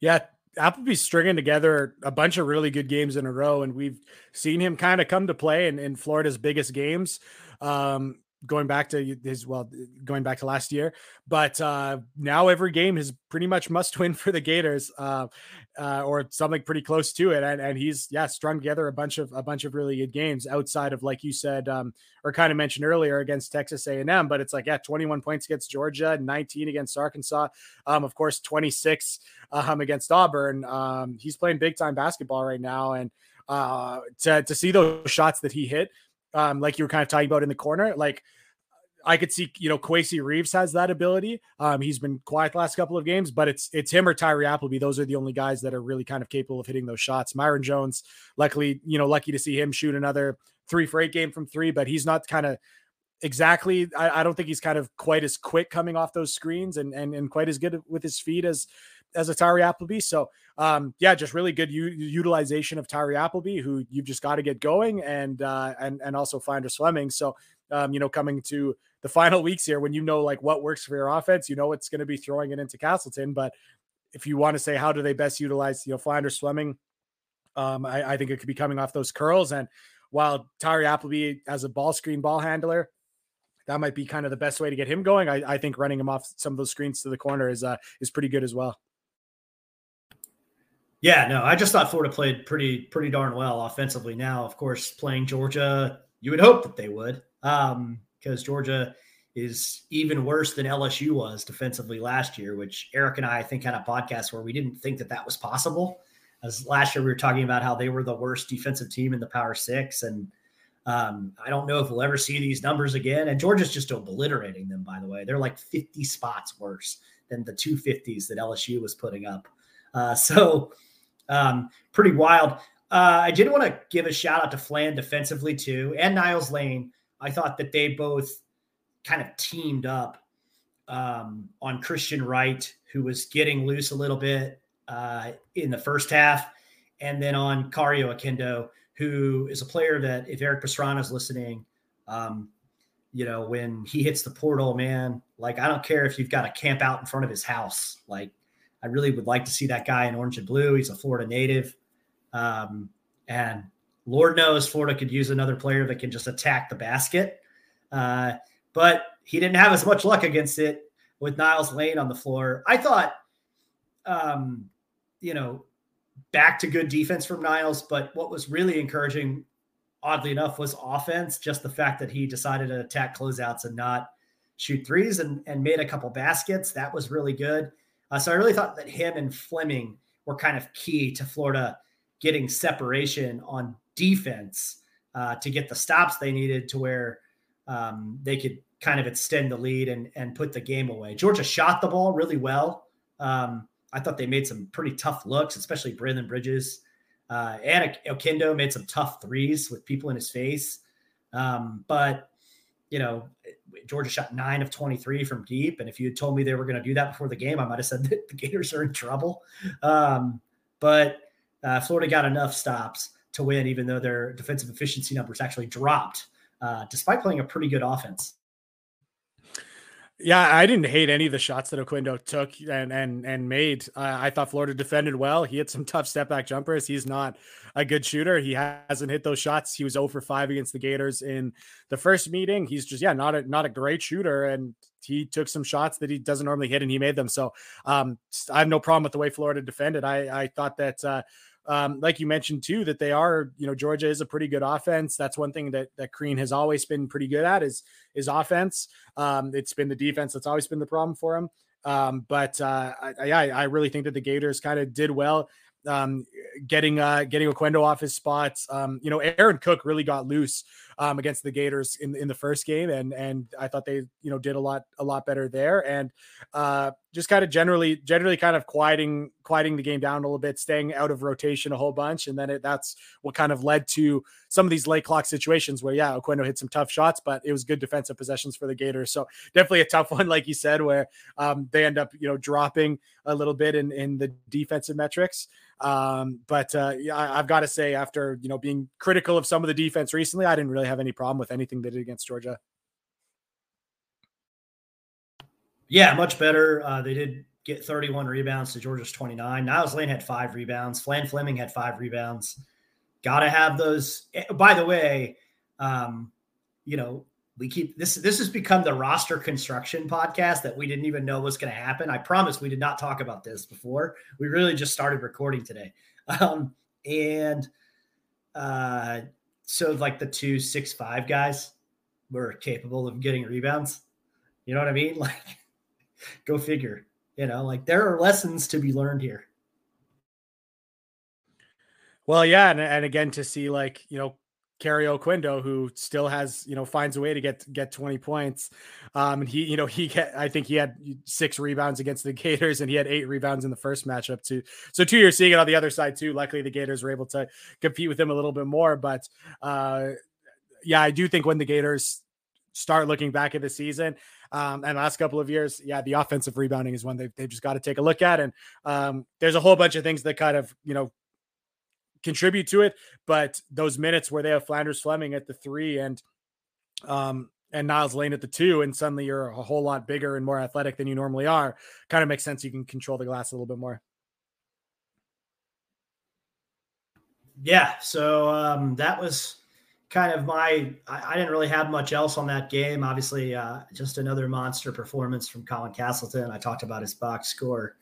[SPEAKER 2] Yeah, Appleby's stringing together a bunch of really good games in a row, and we've seen him kind of come to play in, in Florida's biggest games. Um, going back to his well going back to last year but uh now every game is pretty much must win for the gators uh, uh or something pretty close to it and, and he's yeah strung together a bunch of a bunch of really good games outside of like you said um or kind of mentioned earlier against texas a&m but it's like yeah 21 points against georgia 19 against arkansas um of course 26 um against auburn um he's playing big time basketball right now and uh to, to see those shots that he hit um, like you were kind of talking about in the corner. Like I could see, you know, Kowacie Reeves has that ability. Um, he's been quiet the last couple of games, but it's it's him or Tyree Appleby. Those are the only guys that are really kind of capable of hitting those shots. Myreon Jones, luckily, you know, lucky to see him shoot another three for eight game from three, but he's not kind of exactly. I, I don't think he's kind of quite as quick coming off those screens and and, and quite as good with his feet as as a Tyree Appleby. So um, yeah, just really good u- utilization of Tyree Appleby, who you've just got to get going, and uh, and and also Phlandrous Fleming. So um, you know, coming to the final weeks here, when you know like what works for your offense, you know it's going to be throwing it into Castleton. But if you want to say how do they best utilize, you know, Phlandrous Fleming, um, I, I think it could be coming off those curls. And while Tyree Appleby as a ball screen ball handler, that might be kind of the best way to get him going. I, I think running him off some of those screens to the corner is uh, is pretty good as well.
[SPEAKER 1] Yeah, no, I just thought Florida played pretty pretty darn well offensively. Now, of course, playing Georgia, you would hope that they would, because um, Georgia is even worse than LSU was defensively last year. Which Eric and I, I think, had a podcast where we didn't think that that was possible. As last year we were talking about how they were the worst defensive team in the Power Six, and um, I don't know if we'll ever see these numbers again. And Georgia's just obliterating them. By the way, they're like 50 spots worse than the 250s that LSU was putting up. Uh, so um, pretty wild. Uh, I did want to give a shout out to Flan defensively too, and Niels Lane. I thought that they both kind of teamed up um, on Christian Wright, who was getting loose a little bit uh, in the first half, and then on Kario Oquendo, who is a player that, if Eric Pastrana is listening, um, you know, when he hits the portal, man, like I don't care if you've got to camp out in front of his house, like I really would like to see that guy in orange and blue. He's a Florida native. Um, and Lord knows Florida could use another player that can just attack the basket. Uh, but he didn't have as much luck against it with Niels Lane on the floor. I thought, um, you know, back to good defense from Niels. But what was really encouraging, oddly enough, was offense. Just the fact that he decided to attack closeouts and not shoot threes and, and made a couple baskets. That was really good. Uh, so I really thought that him and Fleming were kind of key to Florida getting separation on defense uh, to get the stops they needed to where um, they could kind of extend the lead and, and put the game away. Georgia shot the ball really well. Um, I thought they made some pretty tough looks, especially Braelen Bridges. Uh, and Oquendo made some tough threes with people in his face. Um, but, you know, Georgia shot nine of 23 from deep. And if you had told me they were going to do that before the game, I might have said that the Gators are in trouble. Um, but uh, Florida got enough stops to win, even though their defensive efficiency numbers actually dropped, uh, despite playing a pretty good offense.
[SPEAKER 2] Yeah, I didn't hate any of the shots that Oquendo took and and and made. I thought Florida defended well. He had some tough step back jumpers. He's not a good shooter. He hasn't hit those shots. He was 0 for 5 against the Gators in the first meeting. He's just yeah, not a not a great shooter and he took some shots that he doesn't normally hit and he made them. So um, I have no problem with the way Florida defended. I I thought that uh, um, like you mentioned too, that they are, you know, Georgia is a pretty good offense. That's one thing that that Crean has always been pretty good at is is offense. Um, it's been the defense that's always been the problem for him. Um, but uh, I, I, I really think that the Gators kind of did well um, getting uh, getting Oquendo off his spots. Um, you know, Aaron Cook really got loose um, against the Gators in in the first game, and and I thought they you know did a lot a lot better there. And uh, just kind of generally, generally kind of quieting, quieting the game down a little bit, staying out of rotation a whole bunch, and then it, that's what kind of led to some of these late clock situations where, yeah, Oquendo hit some tough shots, but it was good defensive possessions for the Gators. So definitely a tough one, like you said, where um, they end up, you know, dropping a little bit in in the defensive metrics. Um, but uh, yeah, I, have got to say, after you know being critical of some of the defense recently, I didn't really have any problem with anything they did against Georgia.
[SPEAKER 1] Yeah, much better. Uh, they did get 31 rebounds to Georgia's 29. Niels Lane had five rebounds. Flan Fleming had five rebounds. Got to have those. Eh, by the way, um, you know, we keep this. This has become the roster construction podcast that we didn't even know was going to happen. I promise we did not talk about this before. We really just started recording today. Um, and uh, so, like the two six five guys were capable of getting rebounds. You know what I mean? Like go figure. You know, like there are lessons to be learned here.
[SPEAKER 2] Well, yeah, and, and again to see like you know Kario Oquendo, who still has, you know, finds a way to get get 20 points. Um, and he, you know, he get, I think he had six rebounds against the Gators and he had eight rebounds in the first matchup too. So two, you're seeing it on the other side too. Luckily the Gators were able to compete with him a little bit more. But uh yeah, I do think when the Gators start looking back at the season, um, and last couple of years, yeah, the offensive rebounding is one they've, they've just got to take a look at. And um, there's a whole bunch of things that kind of, you know, contribute to it. But those minutes where they have Phlandrous Fleming at the three and, um, and Niels Lane at the two, and suddenly you're a whole lot bigger and more athletic than you normally are, kind of makes sense. You can control the glass a little bit more.
[SPEAKER 1] Yeah. So um, that was kind of my I, I, didn't really have much else on that game. Obviously, uh, just another monster performance from Colin Castleton. I talked about his box score.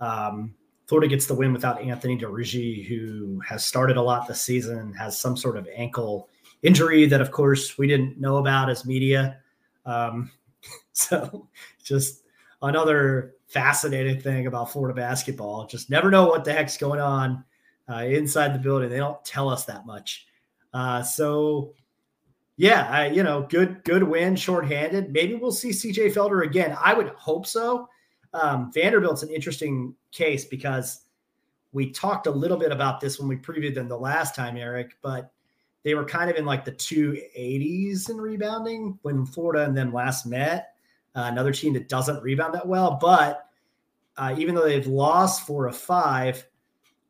[SPEAKER 1] Um, Florida gets the win without Anthony Duruji, who has started a lot this season, has some sort of ankle injury that, of course, we didn't know about as media. Um, so, just another fascinating thing about Florida basketball. Just never know what the heck's going on uh, inside the building. They don't tell us that much. Uh, so yeah, I, you know, good good win, shorthanded. Maybe we'll see CJ Felder again. I would hope so. Um, Vanderbilt's an interesting case because we talked a little bit about this when we previewed them the last time, Eric, but they were kind of in like the 280s in rebounding when Florida and them last met. Uh, another team that doesn't rebound that well, but uh, even though they've lost four of five,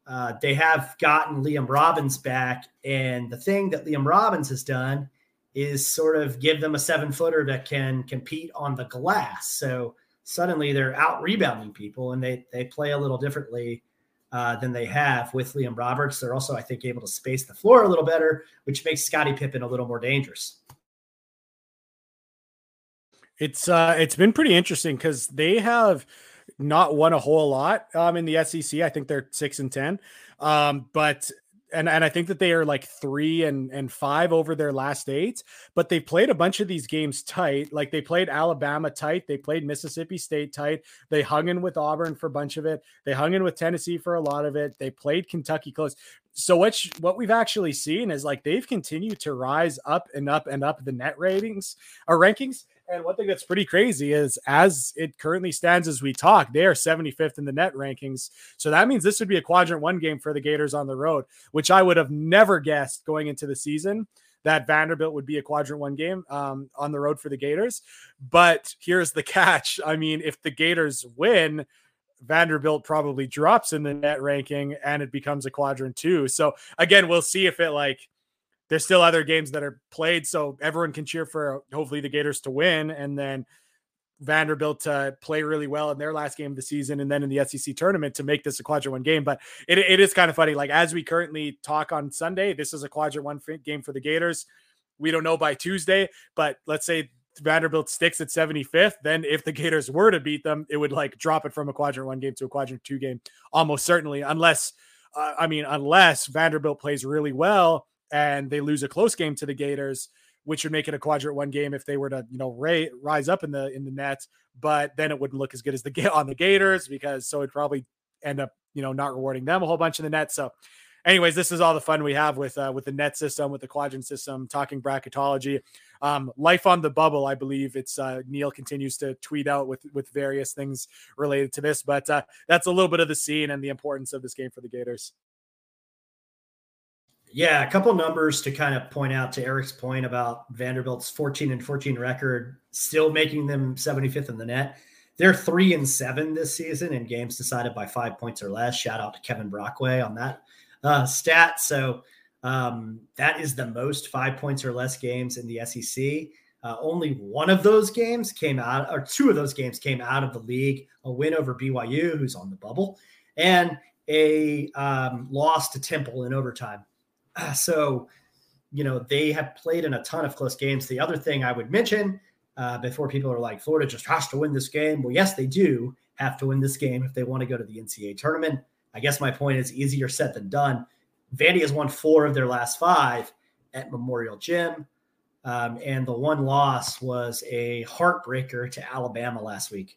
[SPEAKER 1] uh, they have gotten Liam Robbins back. And the thing that Liam Robbins has done is sort of give them a seven footer that can compete on the glass. So suddenly they're out rebounding people and they, they play a little differently uh, than they have with Liam Robbins. They're also, I think, able to space the floor a little better, which makes Scottie Pippen a little more dangerous.
[SPEAKER 2] It's uh, it's been pretty interesting because they have not won a whole lot um, in the SEC. I think they're six and ten, um, but and and I think that they are like three and and five over their last eight. But they played a bunch of these games tight. Like they played Alabama tight, they played Mississippi State tight. They hung in with Auburn for a bunch of it. They hung in with Tennessee for a lot of it. They played Kentucky close. So what what we've actually seen is like they've continued to rise up and up and up the net ratings or rankings and one thing that's pretty crazy is as it currently stands as we talk, they are 75th in the net rankings. So that means this would be a quadrant one game for the Gators on the road, which I would have never guessed going into the season that Vanderbilt would be a quadrant one game um, on the road for the Gators. But here's the catch. I mean, if the Gators win, Vanderbilt probably drops in the net ranking and it becomes a quadrant two. So again, we'll see if it like there's still other games that are played, so everyone can cheer for hopefully the Gators to win, and then Vanderbilt to play really well in their last game of the season, and then in the SEC tournament to make this a quadrant one game. But it, it is kind of funny. Like as we currently talk on Sunday, this is a quadrant one game for the Gators. We don't know by Tuesday, but let's say Vanderbilt sticks at 75th, then if the Gators were to beat them, it would like drop it from a quadrant one game to a quadrant two game, almost certainly, unless uh, I mean, unless Vanderbilt plays really well and they lose a close game to the Gators, which would make it a quadrant one game if they were to, you know, rise up in the in the net. But then it wouldn't look as good as the on the Gators because so it'd probably end up, you know, not rewarding them a whole bunch in the net. So anyways, this is all the fun we have with uh, with the net system, with the quadrant system, talking bracketology. Um, life on the bubble, I believe it's uh, Neil continues to tweet out with with various things related to this, but uh, that's a little bit of the scene and the importance of this game for the Gators.
[SPEAKER 1] Yeah, a couple numbers to kind of point out to Eric's point about Vanderbilt's 14 and 14 record, still making them 75th in the net. They're three and seven this season in games decided by five points or less. Shout out to Kevin Brockway on that uh, stat. So um, that is the most five points or less games in the SEC. Uh, only one of those games came out, or two of those games came out of the league. A win over BYU, who's on the bubble, and a um, loss to Temple in overtime. So, you know, they have played in a ton of close games. The other thing I would mention uh, before people are like, Florida just has to win this game. Well, yes, they do have to win this game if they want to go to the NCAA tournament. I guess my point is easier said than done. Vandy has won four of their last five at Memorial Gym. Um, and the one loss was a heartbreaker to Alabama last week.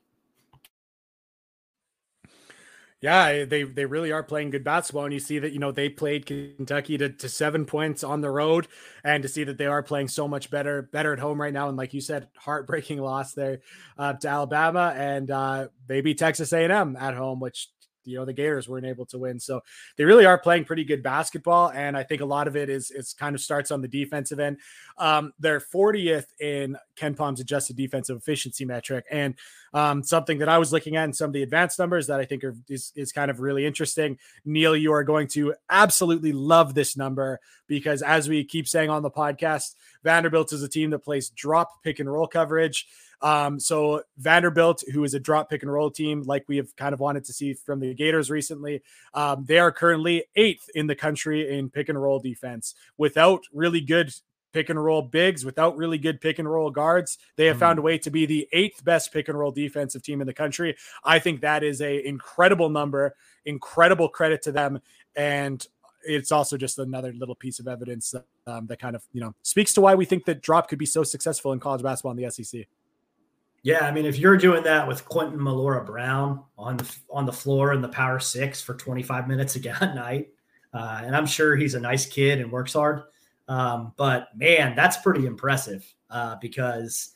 [SPEAKER 2] Yeah, they they really are playing good basketball, and you see that you know they played Kentucky to, to seven points on the road, and to see that they are playing so much better better at home right now, and like you said, heartbreaking loss there uh, to Alabama, and uh, they beat Texas A and M at home, which you know the Gators weren't able to win. So they really are playing pretty good basketball, and I think a lot of it is is kind of starts on the defensive end. Um, they're 40th in KenPom's adjusted defensive efficiency metric, and um, something that I was looking at in some of the advanced numbers that I think are is, is kind of really interesting. Neil, you are going to absolutely love this number because as we keep saying on the podcast, Vanderbilt is a team that plays drop pick and roll coverage. Um, so Vanderbilt, who is a drop pick and roll team, like we have kind of wanted to see from the Gators recently, um, they are currently eighth in the country in pick and roll defense without really good pick and roll bigs without really good pick and roll guards. They have mm. found a way to be the eighth best pick and roll defensive team in the country. I think that is a incredible number, incredible credit to them, and it's also just another little piece of evidence that, um, that kind of you know speaks to why we think that drop could be so successful in college basketball in the SEC.
[SPEAKER 1] Yeah, I mean, if you're doing that with Quentin Millora-Brown on the on the floor in the Power Six for 25 minutes at night, uh, and I'm sure he's a nice kid and works hard, um, but man, that's pretty impressive uh, because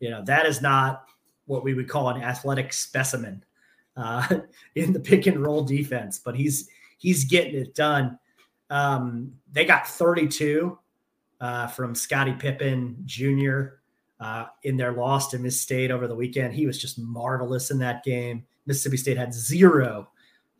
[SPEAKER 1] you know that is not what we would call an athletic specimen uh, in the pick and roll defense, but he's he's getting it done. Um, they got 32 uh, from Scottie Pippen Jr uh, in their loss to Miss State over the weekend. He was just marvelous in that game. Mississippi State had zero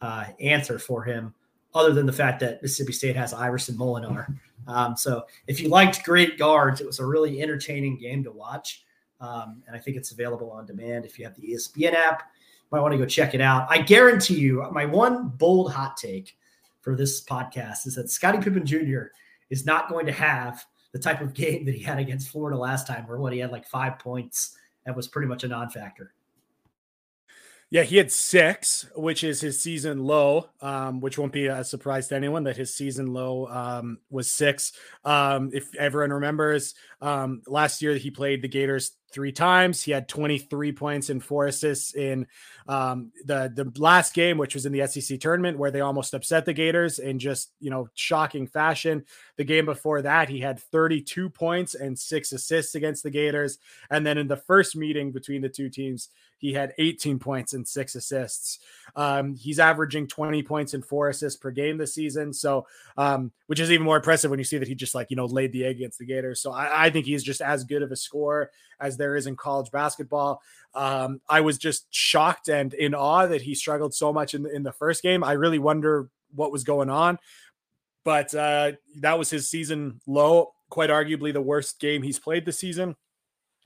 [SPEAKER 1] uh, answer for him, other than the fact that Mississippi State has Iverson Molinar. Um, so if you liked great guards, it was a really entertaining game to watch. Um, and I think it's available on demand if you have the ESPN app. Might want to go check it out. I guarantee you, my one bold hot take for this podcast is that Scottie Pippen Jr. is not going to have the type of game that he had against Florida last time, where what he had like five points and was pretty much a non-factor.
[SPEAKER 2] Yeah, he had six, which is his season low, um, which won't be a surprise to anyone that his season low um, was six. Um, if everyone remembers, um, last year he played the Gators three times. He had 23 points and four assists in um, the the last game, which was in the SEC tournament, where they almost upset the Gators in just you know shocking fashion. The game before that, he had 32 points and six assists against the Gators, and then in the first meeting between the two teams, he had 18 points and six assists. Um, he's averaging 20 points and four assists per game this season, so um, which is even more impressive when you see that he just like you know laid the egg against the Gators. So I, I think he's just as good of a scorer as there is in college basketball. Um, I was just shocked and in awe that he struggled so much in the, in the first game. I really wonder what was going on, but uh, that was his season low. Quite arguably, the worst game he's played this season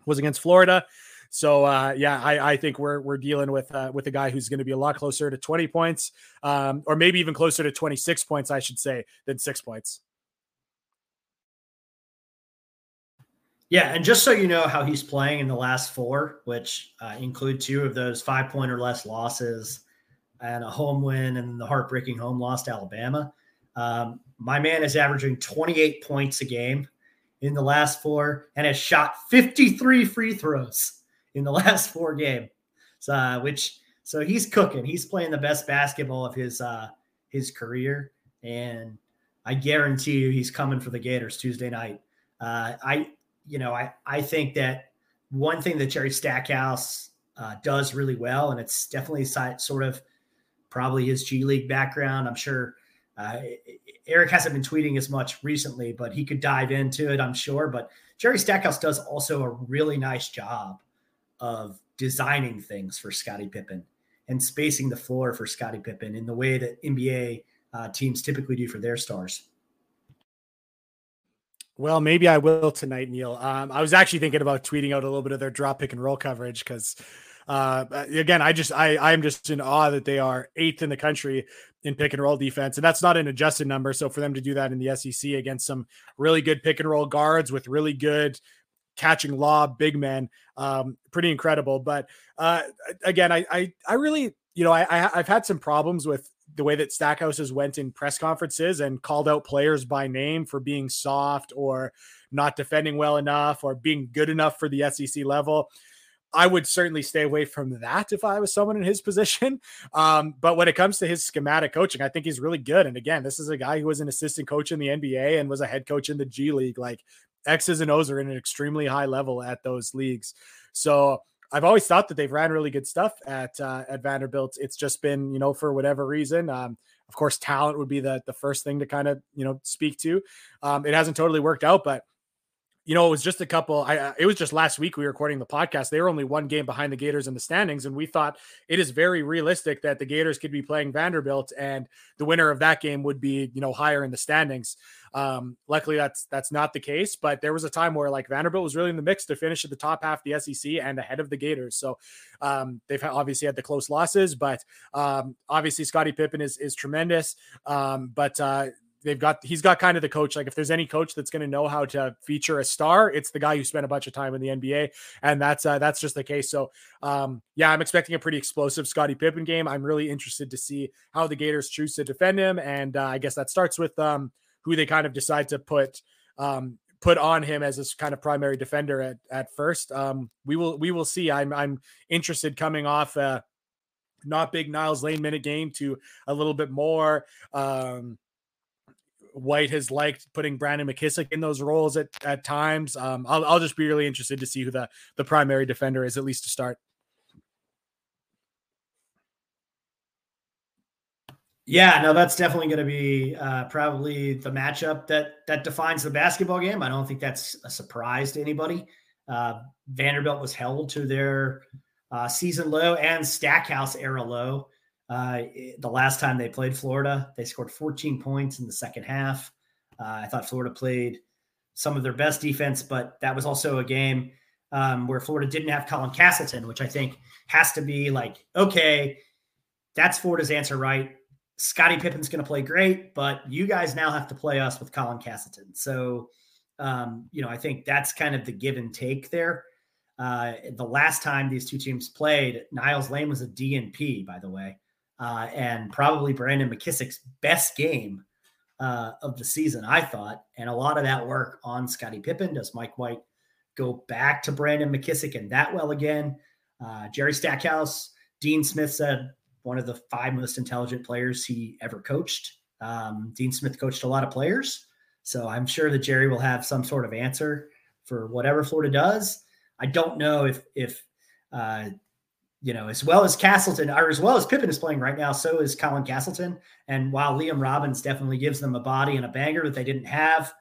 [SPEAKER 2] was against Florida. So uh, yeah, I, I, think we're we're dealing with uh, with a guy who's going to be a lot closer to 20 points, um, or maybe even closer to 26 points, I should say, than six points.
[SPEAKER 1] Yeah, and just so you know how he's playing in the last four, which uh, include two of those five point or less losses and a home win and the heartbreaking home loss to Alabama. Um, my man is averaging 28 points a game in the last four and has shot 53 free throws in the last four games. So, uh, which so he's cooking. He's playing the best basketball of his uh, his career, and I guarantee you he's coming for the Gators Tuesday night. Uh, I, you know, I, I think that one thing that Jerry Stackhouse uh, does really well, and it's definitely sort of probably his G League background. I'm sure uh, Eric hasn't been tweeting as much recently, but he could dive into it, I'm sure. But Jerry Stackhouse does also a really nice job of designing things for Scottie Pippen and spacing the floor for Scottie Pippen in the way that NBA uh, teams typically do for their stars.
[SPEAKER 2] Well, maybe I will tonight, Neil. Um, I was actually thinking about tweeting out a little bit of their drop pick and roll coverage because, uh, again, I just I I'm just in awe that they are eighth in the country in pick and roll defense, and that's not an adjusted number. So for them to do that in the SEC against some really good pick and roll guards with really good catching lob big men, um, pretty incredible. But uh, again, I, I I really you know I, I I've had some problems with the way that Stackhouse has went in press conferences and called out players by name for being soft or not defending well enough or being good enough for the SEC level. I would certainly stay away from that if I was someone in his position. Um, but when it comes to his schematic coaching, I think he's really good. And again, this is a guy who was an assistant coach in the NBA and was a head coach in the G League. Like X's and O's are in an extremely high level at those leagues. So I've always thought that they've ran really good stuff at uh, at Vanderbilt. It's just been, you know, for whatever reason. Um, of course, talent would be the the first thing to kind of you know speak to. Um, it hasn't totally worked out, but you know, it was just a couple. I it was just last week we were recording the podcast. They were only one game behind the Gators in the standings, and we thought it is very realistic that the Gators could be playing Vanderbilt, and the winner of that game would be you know higher in the standings. Um, luckily, that's that's not the case. But there was a time where like Vanderbilt was really in the mix to finish at the top half the SEC and ahead of the Gators. So um, they've obviously had the close losses, but um, obviously Scottie Pippen is is tremendous. Um, but uh, they've got he's got kind of the coach. Like if there's any coach that's going to know how to feature a star it's the guy who spent a bunch of time in the nba and that's uh, that's just the case. So um, yeah i'm expecting a pretty explosive scottie pippen game. I'm really interested to see how the gators choose to defend him and uh, i guess that starts with um, who they kind of decide to put um, put on him as this kind of primary defender at at first. Um, we will we will see. I'm i'm interested coming off uh not big Niels Lane minute game to a little bit more. Um, White has liked putting Brandon McKissick in those roles at, at times. Um, I'll, I'll just be really interested to see who the, the primary defender is, at least to start.
[SPEAKER 1] Yeah, no, that's definitely going to be uh, probably the matchup that that defines the basketball game. I don't think that's a surprise to anybody. Uh, Vanderbilt was held to their uh, season low and Stackhouse era low uh, the last time they played Florida, they scored 14 points in the second half. Uh, I thought Florida played some of their best defense, but that was also a game um, where Florida didn't have Colin Castleton, which I think has to be like, okay, that's Florida's answer, right? Scottie Pippen's going to play great, but you guys now have to play us with Colin Castleton. So, um, you know, I think that's kind of the give and take there. Uh, the last time these two teams played, Niels Lane was a DNP, by the way uh, and probably Brandon McKissick's best game uh, of the season, I thought. And a lot of that work on Scottie Pippen. Does Mike White go back to Brandon McKissick and that well again? Uh, Jerry Stackhouse, Dean Smith said one of the five most intelligent players he ever coached. Um, Dean Smith coached a lot of players. So I'm sure that Jerry will have some sort of answer for whatever Florida does. I don't know if if uh, you know, as well as Castleton, or as well as Pippen is playing right now, so is Colin Castleton. And while Liam Robbins definitely gives them a body and a banger that they didn't have,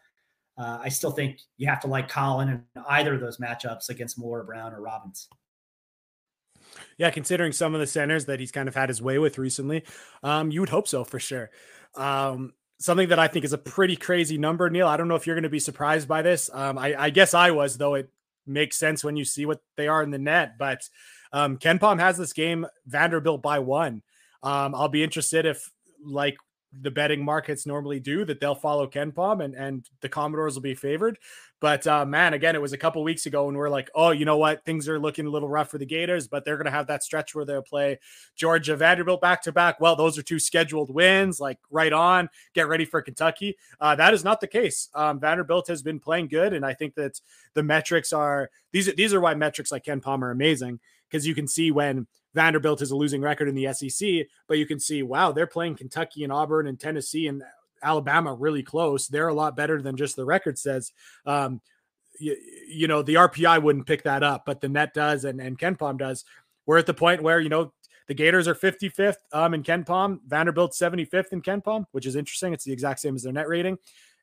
[SPEAKER 1] uh, I still think you have to like Colin in either of those matchups against Moore, Brown, or Robbins.
[SPEAKER 2] Yeah, considering some of the centers that he's kind of had his way with recently, um, you would hope so for sure. Um, something that I think is a pretty crazy number, Neil. I don't know if you're going to be surprised by this. Um, I, I guess I was, though it makes sense when you see what they are in the net. But um, KenPom has this game Vanderbilt by one. Um, I'll be interested if, like the betting markets normally do, that they'll follow KenPom and and the Commodores will be favored. But uh, man, again, it was a couple weeks ago and we're like, oh, you know what? Things are looking a little rough for the Gators, but they're going to have that stretch where they'll play Georgia, Vanderbilt back to back. Well, those are two scheduled wins. Like right on, get ready for Kentucky. Uh, that is not the case. Um, Vanderbilt has been playing good, and I think that the metrics are these. These are why metrics like KenPom are amazing because you can see when Vanderbilt is a losing record in the SEC, but you can see, wow, they're playing Kentucky and Auburn and Tennessee and Alabama really close. They're a lot better than just the record says. Um, you, you know, the RPI wouldn't pick that up, but the net does and, and KenPom does. We're at the point where, you know, the Gators are 55th um, in KenPom, Vanderbilt 75th in KenPom, which is interesting. It's the exact same as their net rating.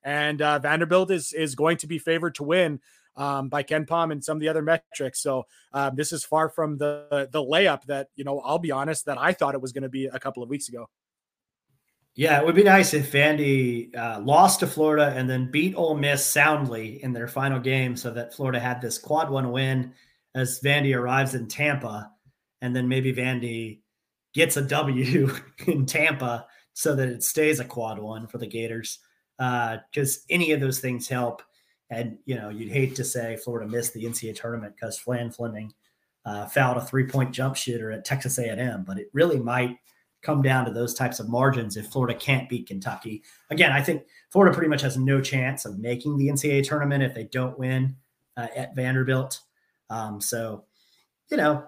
[SPEAKER 2] And uh, Vanderbilt is is going to be favored to win um, by Palm and some of the other metrics. So um, this is far from the the layup that you know. I'll be honest that I thought it was going to be a couple of weeks ago.
[SPEAKER 1] Yeah, it would be nice if Vandy uh, lost to Florida and then beat Ole Miss soundly in their final game, so that Florida had this quad one win as Vandy arrives in Tampa, and then maybe Vandy gets a W in Tampa so that it stays a quad one for the Gators. Because uh, any of those things help. And you know, you'd hate to say Florida missed the NCAA tournament because Flan Fleming uh, fouled a three-point jump shooter at Texas A&M, but it really might come down to those types of margins if Florida can't beat Kentucky. Again, I think Florida pretty much has no chance of making the NCAA tournament if they don't win uh, at Vanderbilt. Um, so, you know,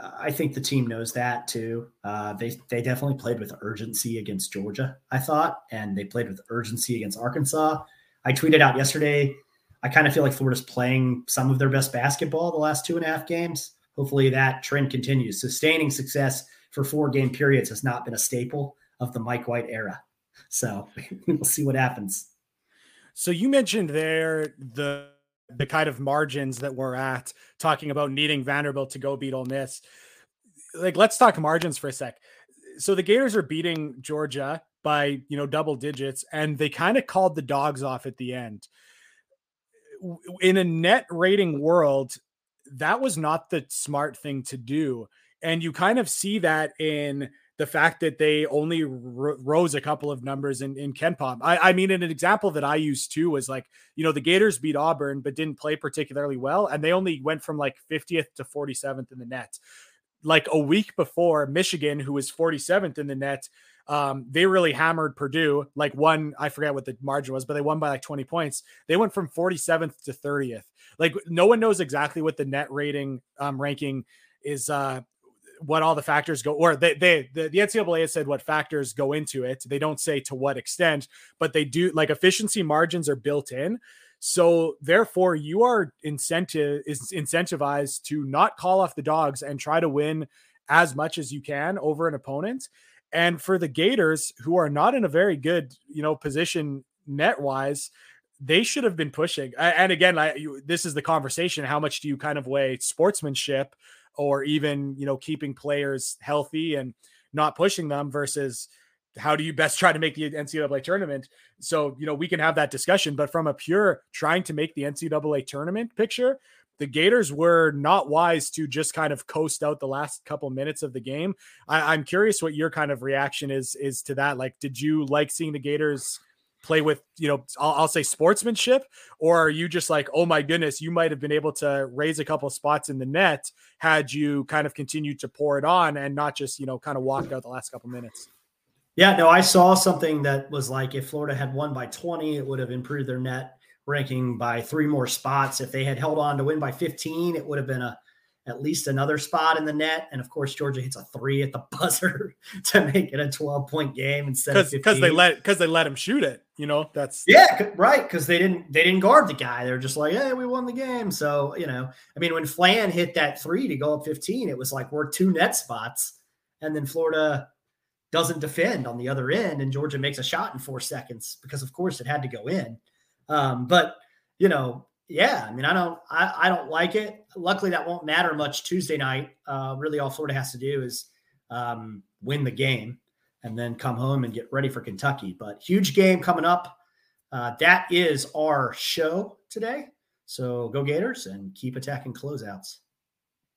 [SPEAKER 1] I think the team knows that too. Uh, they they definitely played with urgency against Georgia, I thought, and they played with urgency against Arkansas. I tweeted out yesterday. I kind of feel like Florida's playing some of their best basketball the last two and a half games. Hopefully that trend continues. Sustaining success for four game periods has not been a staple of the Mike White era. So we'll see what happens.
[SPEAKER 2] So you mentioned there the the kind of margins that we're at, talking about needing Vanderbilt to go beat Ole Miss. Like, let's talk margins for a sec. So the Gators are beating Georgia by you know double digits, and they kind of called the dogs off at the end. In a net rating world, that was not the smart thing to do. And you kind of see that in the fact that they only r- rose a couple of numbers in, in KenPom. I, I mean, an example that I used too was like, you know, the Gators beat Auburn, but didn't play particularly well. And they only went from like 50th to 47th in the net. Like a week before, Michigan, who was 47th in the net, um, they really hammered Purdue. Like one, I forget what the margin was, but they won by like 20 points. They went from 47th to 30th. Like no one knows exactly what the net rating um, ranking is uh what all the factors go or they they the, the NCAA has said what factors go into it. They don't say to what extent, but they do like efficiency margins are built in. So therefore, you are incentive is incentivized to not call off the dogs and try to win as much as you can over an opponent. And for the Gators, who are not in a very good, you know, position net wise, they should have been pushing. And again, I, you, this is the conversation: how much do you kind of weigh sportsmanship or even you know keeping players healthy and not pushing them versus how do you best try to make the NCAA tournament? So, you know, we can have that discussion, but from a pure trying to make the NCAA tournament picture, the Gators were not wise to just kind of coast out the last couple minutes of the game. I, am curious what your kind of reaction is is to that. Like, did you like seeing the Gators play with you know I'll, I'll, say sportsmanship or are you just like oh my goodness you might have been able to raise a couple spots in the net had you kind of continued to pour it on and not just you know kind of walked out the last couple minutes
[SPEAKER 1] yeah no i saw something that was like if florida had won by 20 it would have improved their net ranking by three more spots if they had held on to win by 15 it would have been a at least another spot in the net. And of course, Georgia hits a three at the buzzer to make it a 12 point game instead
[SPEAKER 2] Cause, of because they let because they let him shoot it. You know, that's
[SPEAKER 1] yeah, right. Because they didn't they didn't guard the guy. They're just like, hey, we won the game. So you know, I mean, when Flan hit that three to go up 15, it was like we're two net spots, and then Florida doesn't defend on the other end, and Georgia makes a shot in four seconds because of course it had to go in. Um, but you know, yeah, I mean, I don't, I, I don't like it. Luckily, that won't matter much Tuesday night. Uh, really, all Florida has to do is um, win the game and then come home and get ready for Kentucky. But huge game coming up. Uh, that is our show today. So go Gators and keep attacking closeouts.